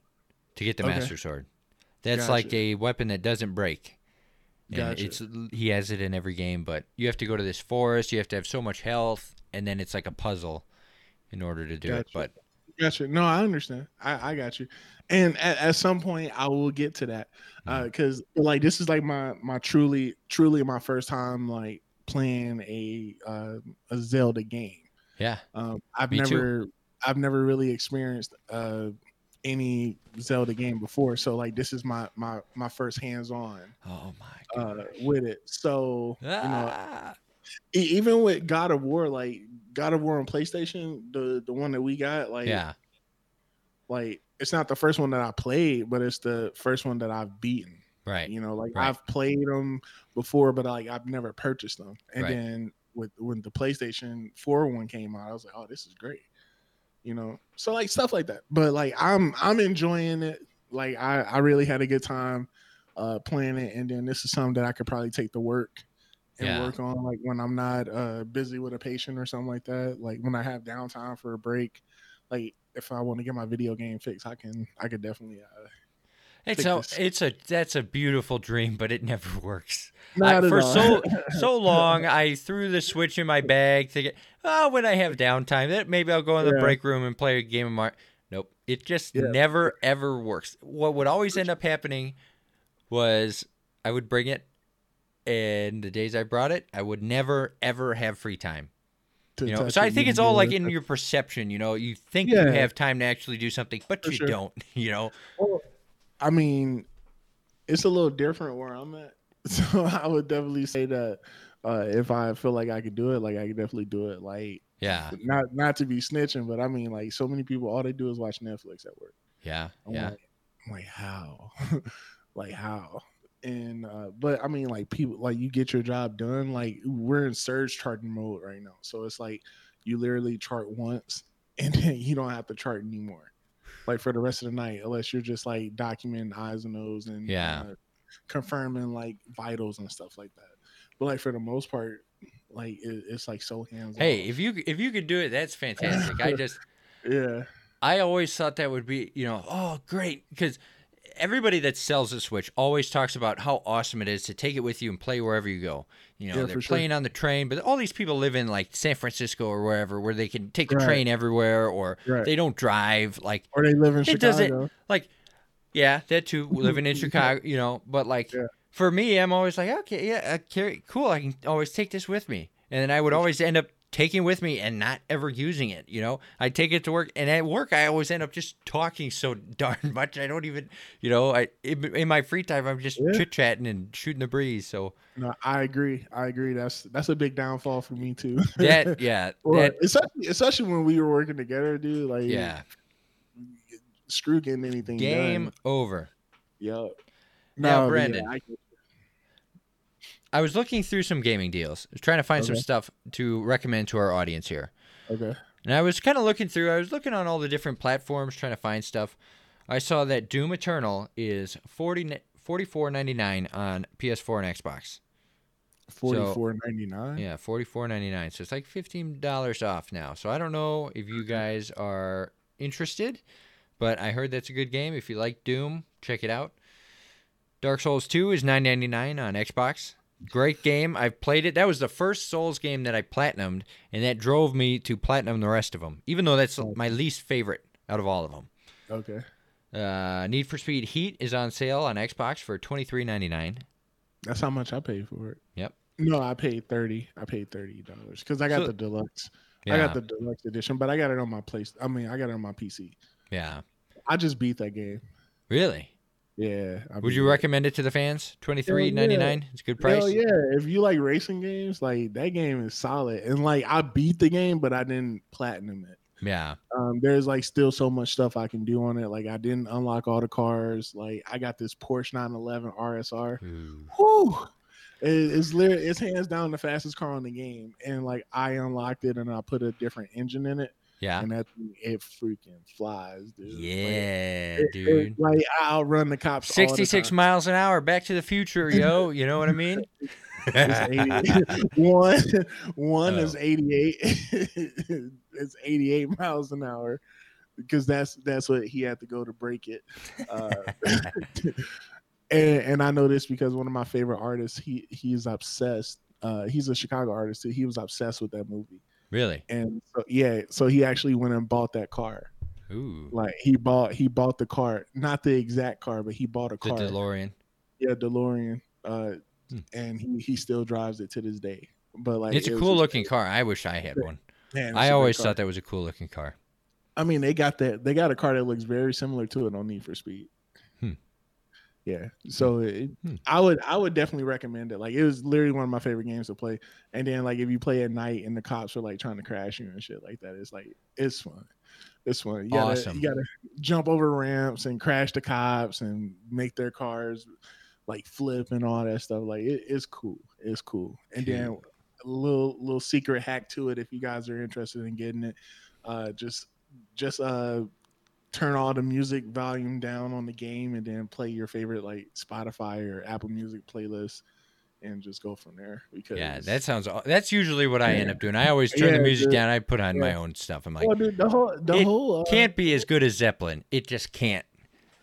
to get the Okay. Master Sword. That's like a weapon that doesn't break. Gotcha. it's he has it in every game, but you have to go to this forest. You have to have so much health, and then it's like a puzzle in order to do it. But Gotcha. No, I understand. I, I got you. And at, at some point, I will get to that Mm-hmm. because like this is like my my truly truly my first time like playing a uh, a Zelda game. yeah, Um, I've Me too. never I've never really experienced uh, any Zelda game before, so like this is my my my first hands on oh my god, uh, with it. So you know, Ah. even with God of War, like God of War on PlayStation, the the one that we got, like yeah, like it's not the first one that I played, but it's the first one that I've beaten. right, You know, like Right. I've played them before, but like I've never purchased them. And Right. then with when the PlayStation 4 one came out, I was like, oh, this is great. You know, so like stuff like that. But like I'm I'm enjoying it. Like I I really had a good time uh playing it, and then this is something that I could probably take to work and Yeah. work on like when I'm not uh busy with a patient or something like that. Like when I have downtime for a break, like if I want to get my video game fixed, I can I could definitely uh it's a this. it's a that's a beautiful dream, but it never works. I, for all. so so long, I threw the Switch in my bag thinking, oh, when I have downtime, that maybe I'll go in the Yeah. break room and play a game of Mario. Nope, it just Yeah. never ever works. What would always end up happening was I would bring it, and the days I brought it, I would never ever have free time. You know, so I think it's all like in your perception. You know, you think you have time to actually do something, but For you sure. don't. You know, Well, I mean, it's a little different where I'm at. So I would definitely say that uh, if I feel like I could do it, like I could definitely do it. Like yeah, not not to be snitching, but I mean, like so many people, all they do is watch Netflix at work. yeah, I'm yeah. like, I'm like how, like how, and uh, but I mean, like people, like you get your job done. Like we're in surge charting mode right now, so it's like you literally chart once, and then you don't have to chart anymore. Like for the rest of the night, unless you're just like documenting eyes and nose and Yeah. uh, confirming like vitals and stuff like that. But like for the most part, like it, it's like so hands. Hey, if you if you could do it, that's fantastic. I just yeah, I always thought that would be, you know, oh great, because everybody that sells a Switch always talks about how awesome it is to take it with you and play wherever you go. You know, Yeah, they're for sure. playing on the train, but all these people live in like San Francisco or wherever, where they can take the Right. train everywhere, or Right. they don't drive. Like Or they live in it Chicago. doesn't like yeah that too living in chicago you know but like Yeah. for me i'm always like okay yeah uh, carry, cool i can always take this with me and then i would always end up taking with me and not ever using it you know i take it to work and at work i always end up just talking so darn much i don't even you know i in, in my free time i'm just Yeah. chit-chatting and shooting the breeze so No, I agree. I agree. That's that's a big downfall for me too. that yeah Or that especially especially when we were working together, dude. Like yeah screw getting anything game done. over Yep. Now, but Brandon. I get- i was looking through some gaming deals trying to find some stuff to recommend to our audience here okay. And I was kind of looking through. I was looking on all the different platforms trying to find stuff. I saw that Doom Eternal is 40 44.99 on PS4 and Xbox. Forty four ninety nine. Yeah, 44.99. So it's like $15 off now. So I don't know if you guys are interested, but I heard that's a good game. If you like Doom, check it out. Dark Souls 2 is 9.99 on Xbox. Great game. I've played it. That was the first Souls game that I platinumed, and that drove me to platinum the rest of them, even though that's my least favorite out of all of them. Okay. Uh, Need for Speed Heat is on sale on Xbox for twenty three ninety nine. That's how much I paid for it. Yep. No, I paid thirty. I paid thirty dollars because I got So- the deluxe. Yeah, I got the deluxe edition, but I got it on my place. I mean, I got it on my PC. yeah. I just beat that game. Really? Yeah. I Would you recommend it to the fans? Twenty three ninety nine. It's a good price. Hell yeah! If you like racing games, like that game is solid. And like I beat the game, but I didn't platinum it. Yeah. Um, there's like still so much stuff I can do on it. Like I didn't unlock all the cars. Like I got this Porsche 911 RSR. Ooh. Whew. It- It's literally it's hands down the fastest car on the game, and like I unlocked it and I put a different engine in it, Yeah. and that thing, it freaking flies, dude. Like, Yeah, it- it- dude. like I'll run the cops. all the Sixty six time. miles an hour. Back to the future, yo. You know what I mean? It's 80 one one Oh. is 88 it's 88 miles an hour because that's that's what he had to go to break it uh, and, and i know this because one of my favorite artists he he's obsessed uh, he's a chicago artist too. he was obsessed with that movie really? and so yeah so he actually went and bought that car Ooh. like he bought he bought the car not the exact car but he bought a The car DeLorean. yeah delorean uh, Hmm. and he, he still drives it to this day but like It's it a cool just- looking car. I wish I had one. Man, I always thought that was a cool looking car. I mean, they got that. They got a car that looks very similar to it on Need for Speed. Hmm. Yeah, so it, Hmm. I would I would definitely recommend it. Like it was literally one of my favorite games to play. And then like if you play at night and the cops are like trying to crash you and shit like that, it's like it's fun. It's fun. You gotta Awesome. you gotta jump over ramps and crash the cops and make their cars like flip and all that stuff. Like it, it's cool. It's cool. And then a little little secret hack to it if you guys are interested in getting it. Uh just just uh turn all the music volume down on the game and then play your favorite like Spotify or Apple Music playlist and just go from there because Yeah, that sounds. That's usually what I end up doing. I always turn the music down. I put on my own stuff. I'm like, well, dude, the whole the It whole uh, can't be as good as Zeppelin. It just can't.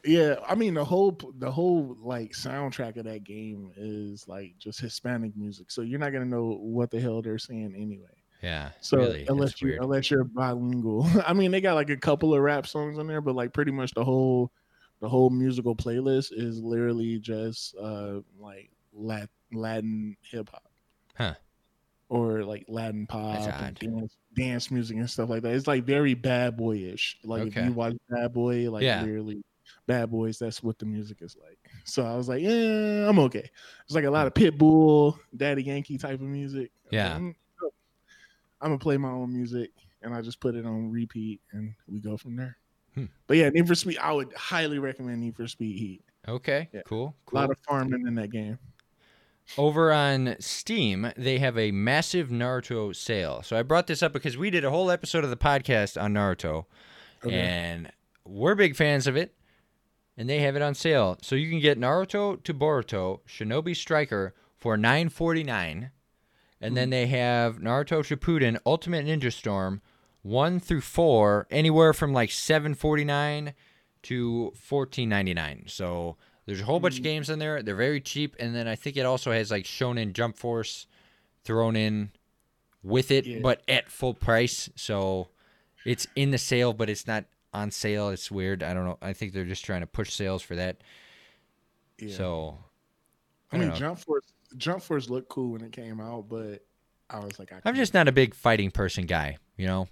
Yeah, I mean the whole the whole like soundtrack of that game is like just Hispanic music, so you're not gonna know what the hell they're saying anyway. Yeah, So really, unless you weird. unless you're bilingual, I mean they got like a couple of rap songs on there, but like pretty much the whole the whole musical playlist is literally just uh like Lat- Latin hip hop, Huh. Or like Latin pop and dance dance music and stuff like that. It's like very bad boyish. Like if you watch Bad Boy, like Yeah. literally Bad Boys, that's what the music is like. So I was like, yeah, I'm okay. It's like a lot of Pitbull, Daddy Yankee type of music. Yeah. like, "Mm, I'm gonna play my own music and I just put it on repeat and we go from there. Hmm. But yeah, Need for Speed, I would highly recommend Need for Speed Heat. Okay, Yeah. cool, A lot of farming in that game. Over on Steam, they have a massive Naruto sale. So I brought this up because we did a whole episode of the podcast on Naruto, Okay. and we're big fans of it. And they have it on sale, so you can get Naruto to Boruto Shinobi Striker for nine forty nine, and then they have Naruto Shippuden Ultimate Ninja Storm one through four, anywhere from like seven forty nine to fourteen ninety nine. So there's a whole bunch of Mm. games in there. They're very cheap, and then I think it also has like Shonen Jump Force thrown in with it, Yeah. but at full price. So it's in the sale, but it's not on sale. It's weird. I don't know. I think they're just trying to push sales for that. Yeah. So I I mean, know. Jump Force, Jump Force looked cool when it came out, but I was like, I I'm just not a big fighting person guy, you know.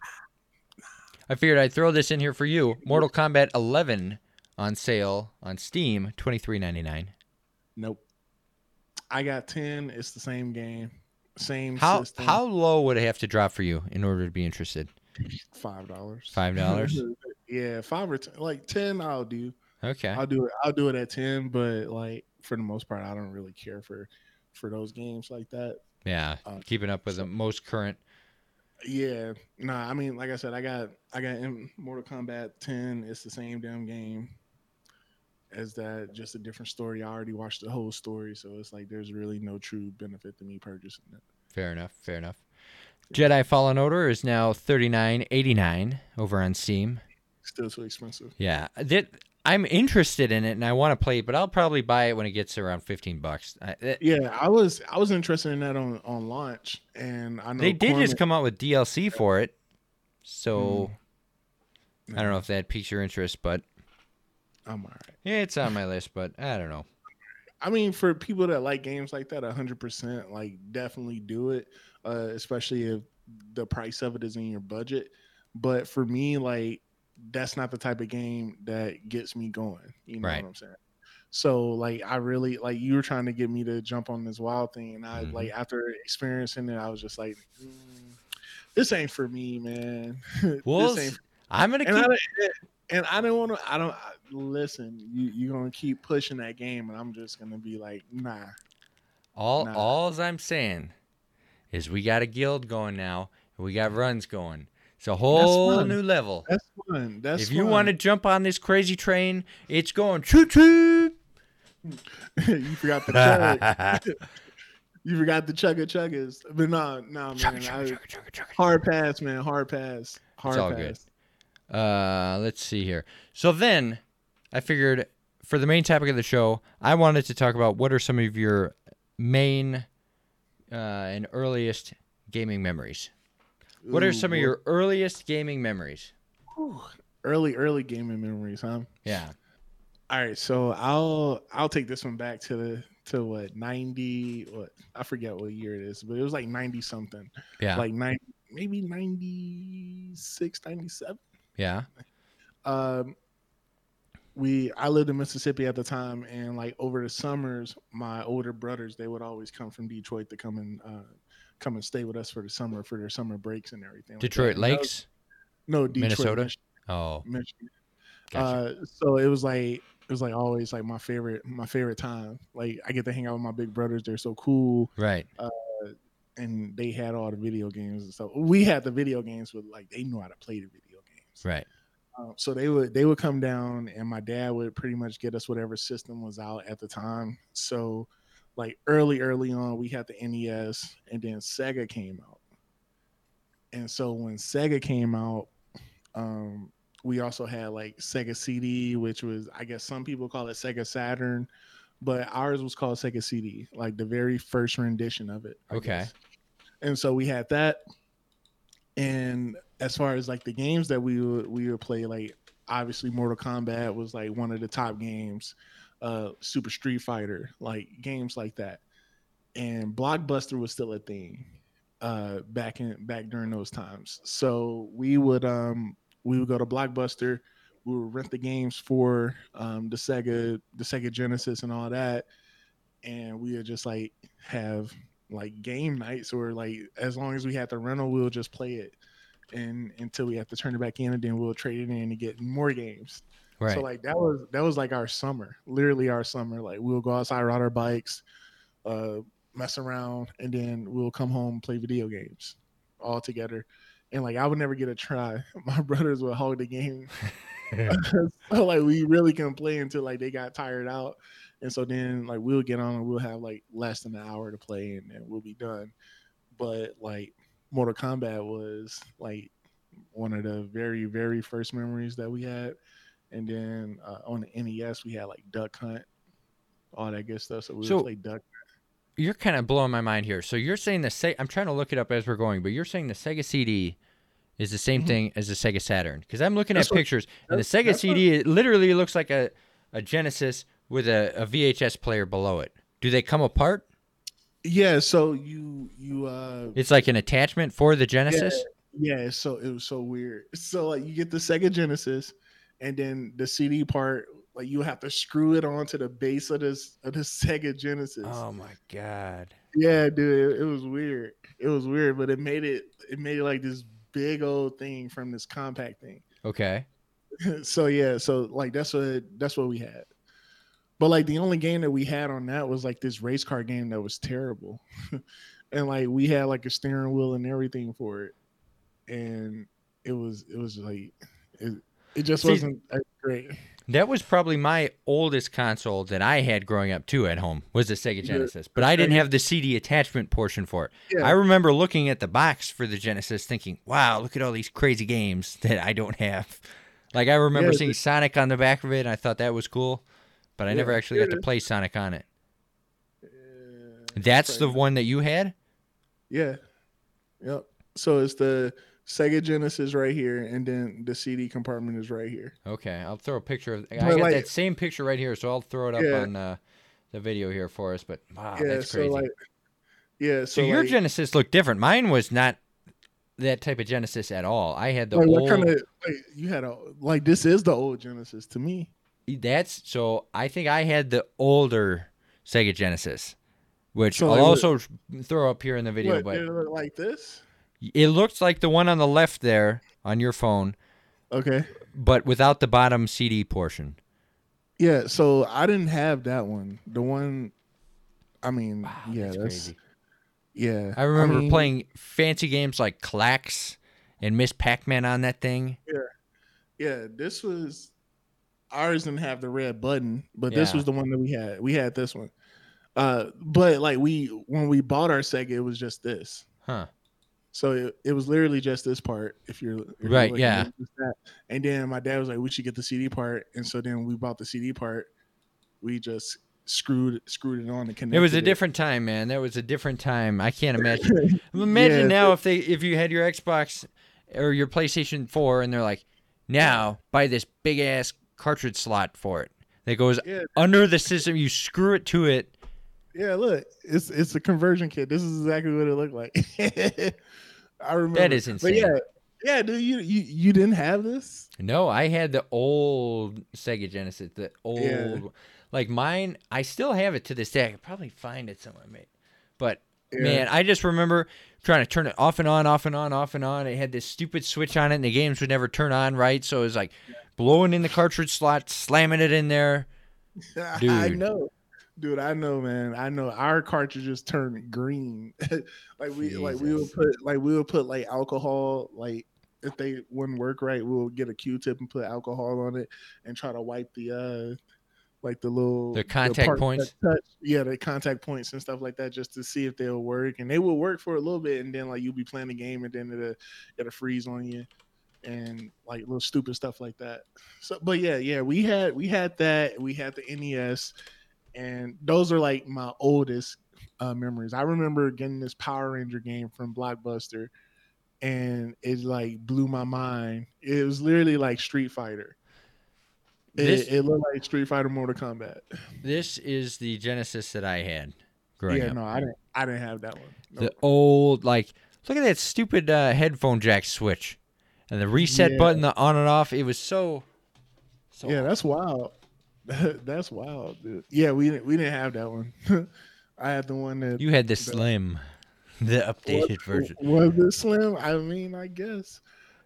I figured I'd throw this in here for you. Mortal Kombat 11 on sale on Steam, 23.99. Nope. I got ten. It's the same game, same How system. how low would it have to drop for you in order to be interested? Five dollars. Five dollars? yeah, five or ten. Like ten, I'll do. Okay. I'll do it. I'll do it at ten. But like for the most part, I don't really care for for those games like that. Yeah, Uh, keeping up with the most current. Yeah, nah. I mean, like I said, I got I got Mortal Kombat 10. It's the same damn game as that, just a different story. I already watched the whole story, so it's like there's really no true benefit to me purchasing it. Fair enough. Fair enough. Jedi Fallen Order is now 39.89 over on Steam. Still too expensive. Yeah, that I'm interested in it and I want to play, it, but I'll probably buy it when it gets around 15 bucks. Yeah, I was I was interested in that on on launch, and I know they did just come out with DLC for it, so Hmm. I don't know if that piques your interest, but I'm all right. yeah, it's on my list. But I don't know. I mean, for people that like games like that, hundred percent, like definitely do it. Uh, especially if the price of it is in your budget. But for me, like that's not the type of game that gets me going. You know Right. what I'm saying? So like I really like you were trying to get me to jump on this wild thing, and I Mhm. like after experiencing it, I was just like, mm, this ain't for me, man. Well, this ain't I'm gonna and I, keep. don't- and I don't want to. I don't I- listen. You you're gonna keep pushing that game, and I'm just gonna be like, nah. All nah. all I'm saying is we got a guild going now, and we got runs going. It's a whole new level. That's fun. That's if you fun. want to jump on this crazy train, it's going choo choo. you forgot the chug. you forgot the chugga chuggas. But no, no, man. I, hard pass, man. Hard pass. Hard all pass. good. Uh, let's see here. So then, I figured for the main topic of the show, I wanted to talk about what are some of your main uh, and earliest gaming memories. What are some of your earliest gaming memories? Early, early gaming memories, huh? Yeah. All right, so I'll I'll take this one back to the to what ninety what I forget what year it is, but it was like ninety something, Yeah. like ninety maybe 96, 97. yeah. Um, we I lived in Mississippi at the time, and like over the summers, my older brothers they would always come from Detroit to come and uh, come and stay with us for the summer for their summer breaks and everything. like. Detroit And that was- Lakes. no, Detroit, Minnesota? Mich- Oh, Michigan. gotcha. Uh, so it was like it was like always like my favorite my favorite time. Like I get to hang out with my big brothers. They're so cool, right. and they had all the video games and stuff. We had the video games, but like they knew how to play the video games. Right. Um, so they would they would come down, and my dad would pretty much get us whatever system was out at the time. So like early early on, we had the NES, and then Sega came out. And so when Sega came out, um, we also had like Sega CD, which was I guess some people call it Sega Saturn, but ours was called Sega CD, like the very first rendition of it. I Okay. guess. And so we had that, and as far as like the games that we would we would play, like obviously Mortal Kombat was like one of the top games, uh, Super Street Fighter, like games like that, and Blockbuster was still a thing uh back in back during those times. So we would um we would go to blockbuster. We would rent the games for um the sega the sega genesis and all that. And we would just like have like game nights or like as long as we had the rental we'll just play it. And until we have to turn it back in and then we'll trade it in to get more games Right. so like that was that was like our summer, literally our summer. Like we'll go outside, ride our bikes, uh, mess around, and then we'll come home play video games all together. And like I would never get a try. My brothers would hog the game. so like we really couldn't play until like they got tired out. And so then like we'll get on and we'll have like less than an hour to play and then we'll be done. But like Mortal Kombat was like one of the very very first memories that we had. And then uh, on the NES we had like Duck Hunt, all that good stuff. So we So- would play Duck. You're kind of blowing my mind here. So you're saying the Se- I'm trying to look it up as we're going, but you're saying the Sega CD is the same Mhm. thing as the Sega Saturn because I'm looking That's at what- pictures and the Sega what- CD it literally looks like a a Genesis with a, a VHS player below it. Do they come apart? Yeah, so you you uh It's like an attachment for the Genesis. Yeah, it's so it was so weird. So like you get the Sega Genesis, and then the CD part, like you have to screw it onto the base of this of the Sega Genesis. Oh my god. Yeah, dude, it, it was weird. It was weird, but it made it it made it like this big old thing from this compact thing. Okay. so yeah, so like that's what that's what we had. But like the only game that we had on that was like this race car game that was terrible. and like we had like a steering wheel and everything for it. And it was it was like it, it just See- wasn't that great. That was probably my oldest console that I had growing up too at home was the Sega Genesis, but I didn't have the CD attachment portion for it. Yeah. I remember looking at the box for the Genesis thinking, "Wow, look at all these crazy games that I don't have." Like I remember Yeah, seeing Sonic on the back of it and I thought that was cool, but I Yeah, never actually got to play Sonic on it. Uh, That's the one that you had? Yeah. Yep. So it's the Sega Genesis right here, and then the CD compartment is right here. Okay, I'll throw a picture of I But, got like- that same picture right here, so I'll throw it up Yeah. on uh, the video here for us, but wow, yeah, that's so crazy. like yeah, so so, your like, Genesis looked different. Mine was not that type of Genesis at all. I had the like, old what kind of like you had a like this is the old Genesis to me. That's so. I think I had the older Sega Genesis, which So I'll also throw up here in the video. What, but did it look like this? It looks like the one on the left there on your phone, Okay. but without the bottom CD portion. Yeah, so I didn't have that one. The one I mean, Wow, yeah, that's, that's, crazy. yeah. I remember mean, playing fancy games like Klax and Miss Pac-Man on that thing. Yeah, yeah. this was ours didn't have the red button, but this was the one that we had. We had this one. Uh but like we when we bought our Sega, it was just this. Huh. So it, it was literally just this part. If you're if you're Right, looking yeah. at just that. And then my dad was like, "We should get the CD part," and so then we bought the CD part. We just screwed screwed it on and connected. It was a different time, man. That was a different time. I can't imagine. Imagine Yeah, now if they if you had your Xbox or your PlayStation 4 and they're like, "Now buy this big ass cartridge slot for it." That goes Yeah, under the system, you screw it to it. Yeah. Look, it's it's a conversion kit. This is exactly what it looked like. I remember That is insane. But yeah, yeah, dude, you you you didn't have this? No, I had the old Sega Genesis, the old Yeah. like mine, I still have it to this day. I could probably find it somewhere, mate. But Yeah. man, I just remember trying to turn it off and on, off and on, off and on. It had this stupid switch on it and the games would never turn on right, so it was like blowing in the cartridge slot, slamming it in there. Dude, I know. Dude, I know, man. I know our cartridges turn green. like we like we would put like we would put like alcohol, like if they wouldn't work right, we'll get a Q tip and put alcohol on it and try to wipe the uh like the little The contact that points? touch- yeah, the contact points and stuff like that, just to see if they'll work. And they will work for a little bit, and then like you'll be playing the game, and then it'll it'll freeze on you, and like little stupid stuff like that. So, but yeah, yeah, we had we had that. We had the NES, and those are like my oldest uh, memories. I remember getting this Power Ranger game from Blockbuster, and it like blew my mind. It was literally like Street Fighter. It, This- it looked like Street Fighter Mortal Kombat. This is the Genesis that I had growing yeah, up. no, I didn't. I didn't have that one. the old like look at that stupid uh, headphone jack switch and the reset Yeah. button the on and off it was so so yeah, that's wild. that's wild, dude. Yeah, we didn't. We didn't have that one. I had the one that you had the the- slim the updated was, version Was it slim? I mean, I guess.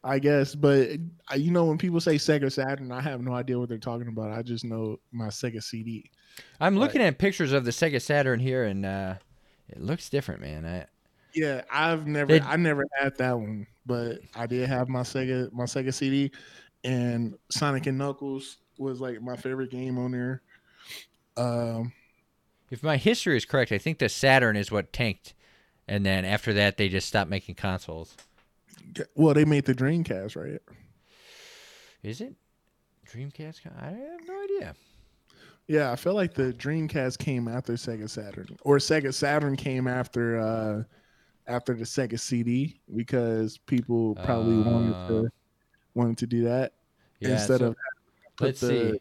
I guess, but uh, you know, when people say Sega Saturn, I have no idea what they're talking about. I just know my Sega CD. i'm looking at pictures of the sega saturn here and uh it looks different man I, Yeah, I've never, It- I never had that one, but I did have my Sega, my Sega CD, and Sonic and Knuckles was like my favorite game on there. Um, if my history is correct i think the saturn is what tanked and then after that they just stopped making consoles Well, they made the Dreamcast, right? Is it Dreamcast? I have no idea. Yeah, I feel like the Dreamcast came after Sega Saturn, or Sega Saturn came after uh after the Sega CD because people probably wanted Uh, to wanted to do that Yeah, instead so of let's the, see.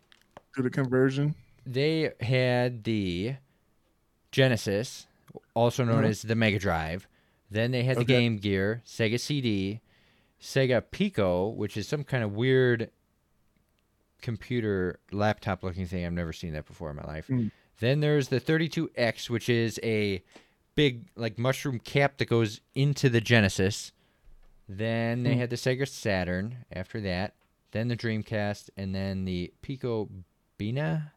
do the conversion. They had the Genesis, also known Uh-huh. as the Mega Drive. Then they had the Game Gear, Sega CD, Sega Pico, which is some kind of weird computer laptop looking thing. I've never seen that before in my life. Mm. Then there's the 32X, which is a big like mushroom cap that goes into the Genesis. Then they Mm. had the Sega Saturn after that. Then the Dreamcast, and then the Pico Beena,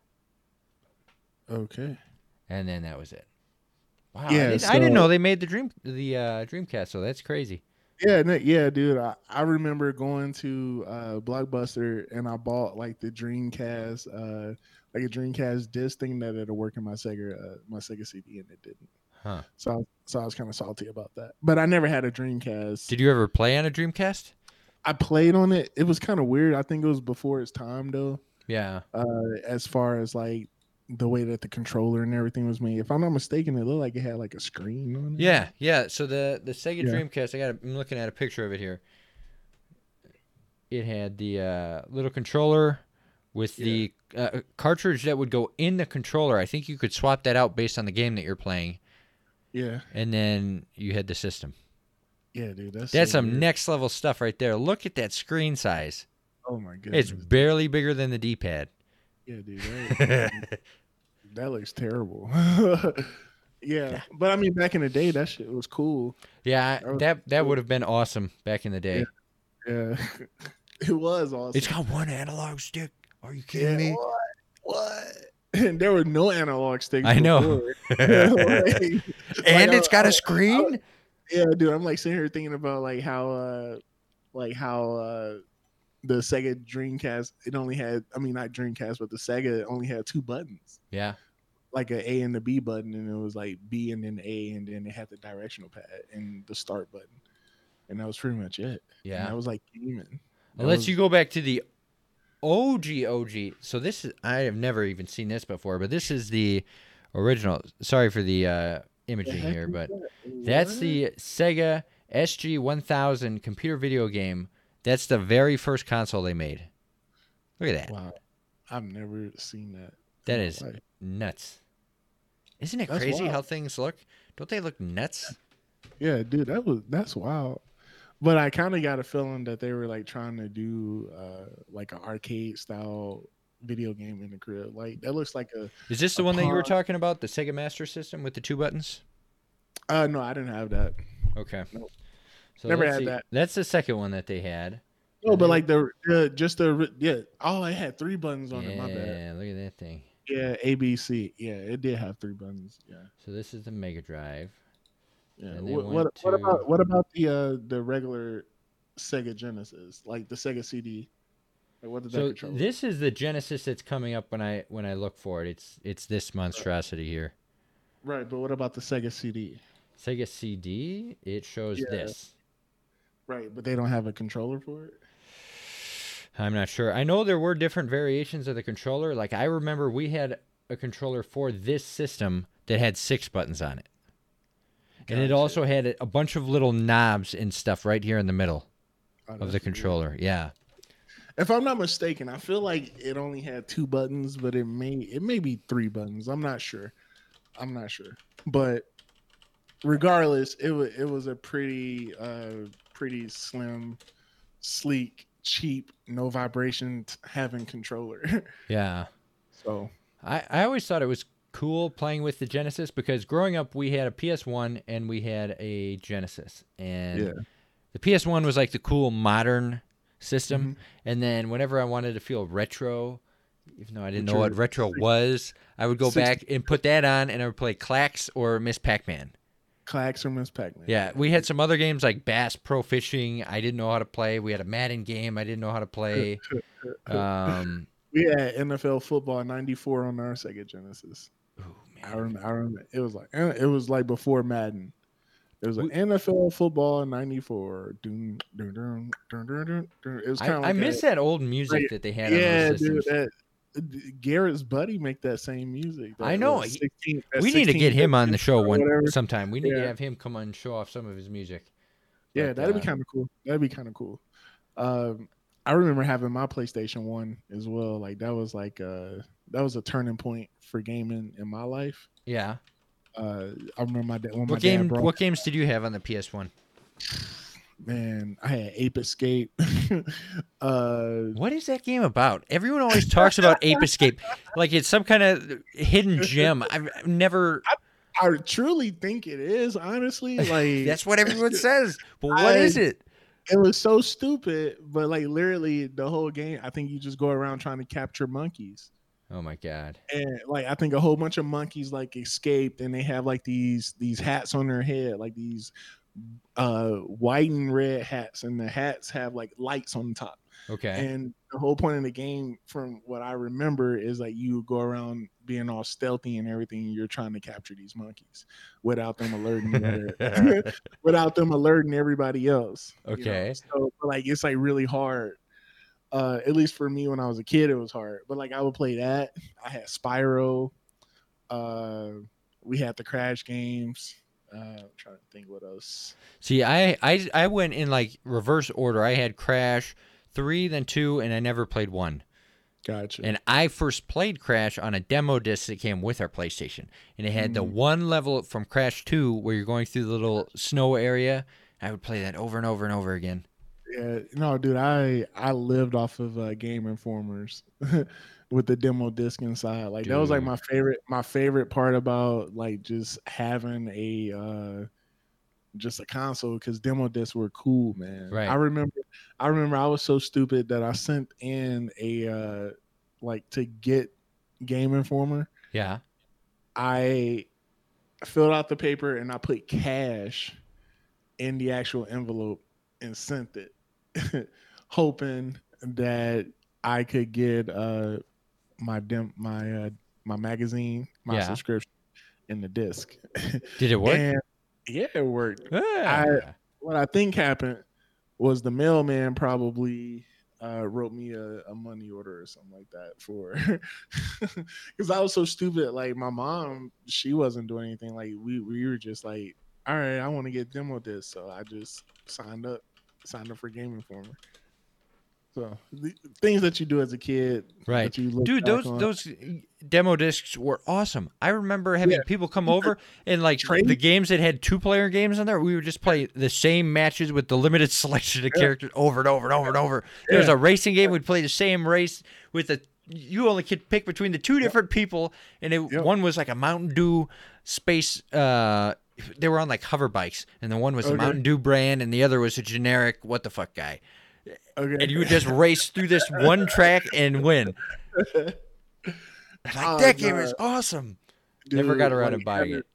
Okay. and then that was it. Wow, Yeah, I, didn't, I didn't know they made the Dream the uh, Dreamcast, so that's crazy. Yeah, no, yeah, dude. I, I remember going to uh, Blockbuster and I bought like the Dreamcast, uh, like a Dreamcast disc thing that it'll work in my Sega, uh, my Sega CD, and it didn't. Huh? So, so I was kind of salty about that. But I never had a Dreamcast. Did you ever play on a Dreamcast? I played on it. It was kind of weird. I think it was before its time though. Yeah. Uh, as far as like the way that the controller and everything was made. If I'm not mistaken, it looked like it had like a screen on it. Yeah, yeah. So the the Sega Yeah. Dreamcast, I got. A, I'm looking at a picture of it here. It had the uh, little controller with the uh, cartridge that would go in the controller. I think you could swap that out based on the game that you're playing, Yeah. and then you had the system. Yeah, dude. That's That's so some weird. next level stuff right there. Look at that screen size. Oh my goodness. It's barely bigger than the D-pad. Yeah, dude. That, that looks terrible. yeah, but I mean, back in the day, that shit was cool. yeah, That that that cool. would have been awesome back in the day. Yeah, it was awesome. It's got one analog stick. Are you yeah, kidding me? What? What? And there were no analog sticks. I know. before. and Like- it's got a screen. Yeah, dude. I'm like sitting here thinking about like how, uh like how uh the Sega Dreamcast. It only had, I mean, not Dreamcast, but the Sega only had two buttons. Yeah. like a A and the B button, and it was like B and then A, and then it had the directional pad and the start button, and that was pretty much it. And Yeah. that was like gaming. Unless was- you go back to the OG OG. So this is I have never even seen this before, but this is the original. Sorry for the uh, Imaging here, but that? that's the Sega SG 1000 computer video game. That's the very first console they made. Look at that. wow. I've never seen that. That is life. nuts. Isn't it That's crazy wild. how things look? Don't they look nuts? yeah, dude. That was that's wild. But I kind of got a feeling that they were like trying to do uh like an arcade style video game in the crib. Like that looks like a. Is this the one that you were talking about? The Sega Master System with the two buttons? Uh no, I didn't have that. Okay. Nope. So Never had see. that. That's the second one that they had. No, but like the uh, just the yeah. Oh, it had three buttons on it. My bad. Yeah, look at that thing. Yeah, ABC. Yeah, it did have three buttons. Yeah, So this is the Mega Drive. yeah. What, what, what about what about the uh the regular Sega Genesis, like the Sega CD? What did that So control? this is the Genesis that's coming up when I when I look for it. It's it's this monstrosity here. right, but what about the Sega CD? Sega CD. It shows Yeah. this. Right, but they don't have a controller for it. I'm not sure. I know there were different variations of the controller. Like I remember we had a controller for this system that had six buttons on it. And it also had a- bunch of little knobs and stuff right here in the middle Oh, of the weird. controller. Yeah. If I'm not mistaken, I feel like it only had two buttons, but it may it may be three buttons. I'm not sure. I'm not sure. But regardless, it was it was a pretty uh pretty slim, sleek, cheap, no vibration having controller. Yeah. so I, I always thought it was cool playing with the Genesis because growing up we had a PS1 and we had a Genesis. And Yeah. the PS1 was like the cool modern system. Mhm. And then whenever I wanted to feel retro, even though I didn't Which know what retro was, I would go six- back and put that on and I would play Klax or Miss Pac Man. Klax or Miss Pac-Man. Yeah, we had some other games like Bass Pro Fishing. I didn't know how to play. We had a Madden game. I didn't know how to play. Um, We had NFL football '94 on our Sega Genesis. ooh, I remember, I remember it was like eh, it was like before Madden. There was an We- NFL football in '94. Dun, dun, dun, dun, dun, dun, dun. It was I, kind of I like miss that old music like- that they had on yeah, dude. That, Garrett's buddy make that same music. I know, 16 we need to get him on the show one sometime. We need to have him come on and show off some of his music. Yeah, But, that'd uh, be kind of cool. That'd be kind of cool. Um, I remember having my PlayStation One as well. Like that was like uh that was a turning point for gaming in my life. Yeah. Uh, I remember my dad when my What game? dad brought What games did you have on the PS One? man, I had Ape Escape. uh, What is that game about? Everyone always talks about Ape Escape like it's some kind of hidden gem. I've I've never. I truly think it is honestly like That's what everyone says. But what I- is it? it was so stupid, but like literally the whole game, I think you just go around trying to capture monkeys. Oh my god. and like I think a whole bunch of monkeys like escaped and they have like these these hats on their head like these uh white and red hats and the hats have like lights on the top Okay. and the whole point of the game from what I remember is like you go around being all stealthy and everything and you're trying to capture these monkeys without them alerting without them alerting everybody else you know? Okay. so like it's like really hard uh at least for me when i was a kid it was hard but like i would play that i had spyro uh we had the crash games uh i'm trying to think what else See, I, I I went in like reverse order. I had Crash three, then two, and I never played one. gotcha And I first played Crash on a demo disc that came with our PlayStation, and it had the Mm. one level from Crash Two where you're going through the little snow area. I would play that over and over and over again. Yeah no dude i i lived off of uh game informers with the demo disc inside. Like that was like my favorite my favorite part about like just having a uh just a console because demo discs were cool man. Right. i remember i remember i was so stupid that i sent in a uh like to get game informer. Yeah. i filled out the paper and i put cash in the actual envelope and sent it hoping that i could get uh my dim my uh my magazine my Yeah. subscription in the disc Did it work? and yeah it worked Ah. what I think happened was the mailman probably uh, wrote me a, a money order or something like that for because I was so stupid. Like my mom, she wasn't doing anything. Like we we were just like, all right, I want to get demo this, so I just signed up, signed up for Game Informer. So the things that you do as a kid, Right. that you look Dude, those on- those demo discs were awesome. I remember having Yeah. people come over and like the games that had two player games on there, we would just play the same matches with the limited selection of Yeah. characters over and over and over and over. There was a racing game, we'd play the same race with the you only could pick between the two different people and it, one was like a Mountain Dew space uh they were on like hover bikes and the one was the Okay. Mountain Dew brand and the other was a generic what the fuck guy. okay. And you would just race through this one track and win. Like Oh, that game is awesome. Never got around to buying having- it.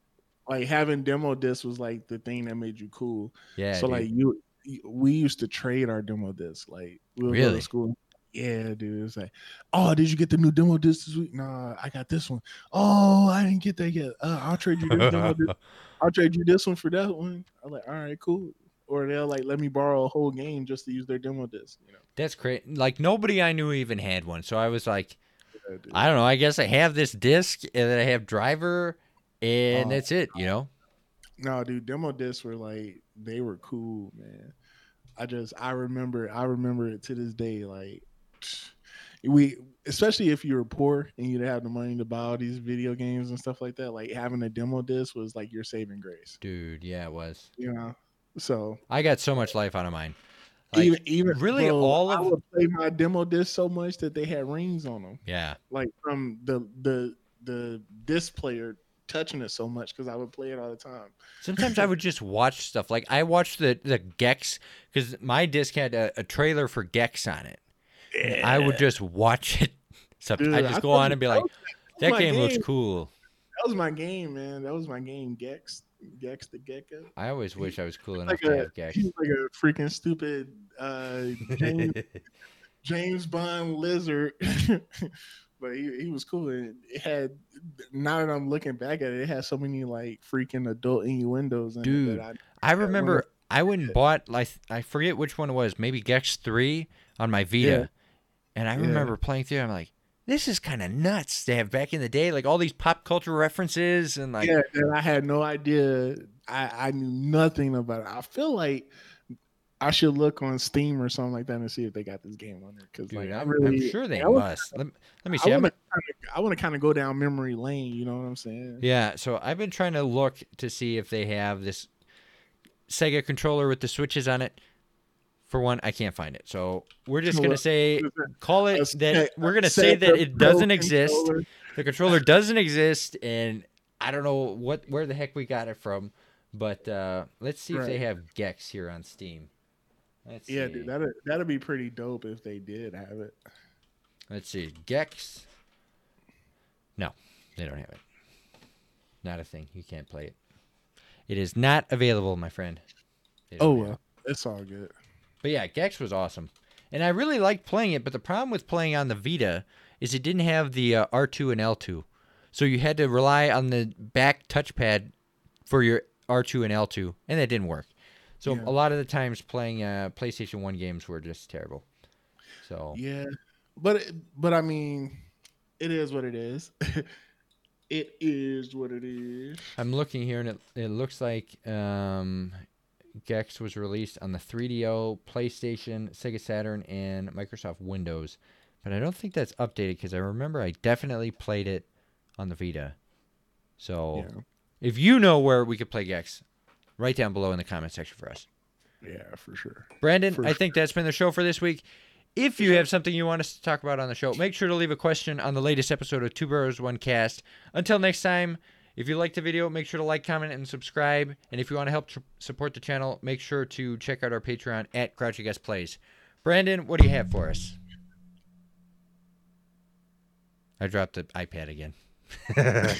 Like having demo discs was like the thing that made you cool. Yeah. so dude. like you, we used to trade our demo discs. Like we would go Really? to school. Yeah, dude. It's like, oh, did you get the new demo disc this week? Nah, I got this one. Oh, I didn't get that yet. Uh, I'll trade you this demo disc. I'll trade you this one for that one. I'm like, all right, cool. Or they'll like let me borrow a whole game just to use their demo disc. You know. That's great. Like nobody I knew even had one. So I was like, Yeah. I don't know. I guess I have this disc and then I have driver and Oh. that's it, you know? No, dude, demo discs were like they were cool, man. I just I remember I remember it to this day. Like we, especially if you were poor and you didn't have the money to buy all these video games and stuff like that. Like having a demo disc was like your saving grace, Dude, yeah, it was. you know. So I got so much life out of mine. Like, even even really bro, all I of- would play my demo disc so much that they had rings on them, yeah. like from the the the disc player touching it so much because I would play it all the time. Sometimes I would just watch stuff. Like I watched the the Gex because my disc had a, a trailer for Gex on it. I would just watch it. So Dude, I just I go on and be like, was- that my game looks cool. That was my game, man. That was my game. Gex, Gex the Gecko. I always wish I was cool enough Like to a, have Gex. he's like a freaking stupid uh, James, James Bond lizard but he, he was cool. And it had now that I'm looking back at it, it had so many like freaking adult innuendos in Dude, that I wonder- remember I went and bought like I forget which one it was, maybe Gex three on my Vita, Yeah. And I Yeah. remember playing through. I'm like, this is kind of nuts to have back in the day, like all these pop culture references and like, yeah, and I had no idea. I, I knew nothing about it. I feel like I should look on Steam or something like that and see if they got this game on there. Because like, I I'm, really, I'm sure they I must. Let, let me see. I I'm want to I want to kind of go down memory lane. You know what I'm saying? Yeah, so I've been trying to look to see if they have this Sega controller with the switches on it. For one, I can't find it. So we're just gonna say call it that we're gonna say that it doesn't exist. The controller doesn't exist, and I don't know what where the heck we got it from. But uh, let's see if they have Gex here on Steam. Let's Yeah, see. dude, that'd that'd be pretty dope if they did have it. Let's see. Gex. No, they don't have it. Not a thing. You can't play it. It is not available, my friend. Oh it. well, it's all good. But yeah, Gex was awesome. And I really liked playing it, but the problem with playing on the Vita is it didn't have the uh, R2 and L2. So you had to rely on the back touchpad for your R2 and L2, and that didn't work. So Yeah. a lot of the times playing uh, PlayStation 1 games were just terrible. So Yeah, but but I mean, it is what it is. it is what it is. I'm looking here, and it, it looks like um, Gex was released on the 3DO, PlayStation, Sega Saturn, and Microsoft Windows. But I don't think that's updated because I remember I definitely played it on the Vita. So Yeah, if you know where we could play Gex, write down below in the comment section for us. yeah, for sure. Brandon, For I think that's been the show for this week. If you have something you want us to talk about on the show, make sure to leave a question on the latest episode of Two Bros One Cast. Until next time, if you liked the video, make sure to like, comment, and subscribe. And if you want to help tr- support the channel, make sure to check out our Patreon at Grouchy Guest Plays. Brandon, what do you have for us? I dropped the iPad again. I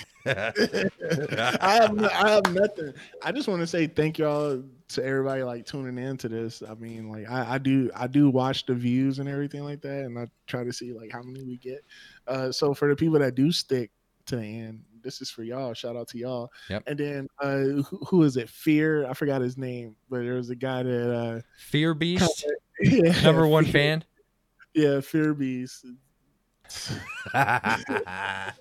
have I have nothing. I just want to say thank y'all to everybody like tuning in to this. I mean, like I, I do I do watch the views and everything like that, and I try to see like how many we get. Uh, so for the people that do stick to the end, this is for y'all. Shout out to y'all. Yep. And then uh, who, who is it? Fear. I forgot his name, but there was a guy that uh, Fear Beast, yeah, number one fan. Yeah, Fear Beast. I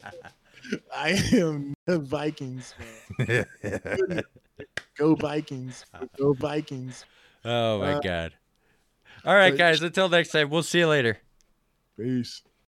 am the Vikings fan. Go Vikings. Go Vikings. oh my Uh, god. All right, but- guys. Until next time, we'll see you later. Peace.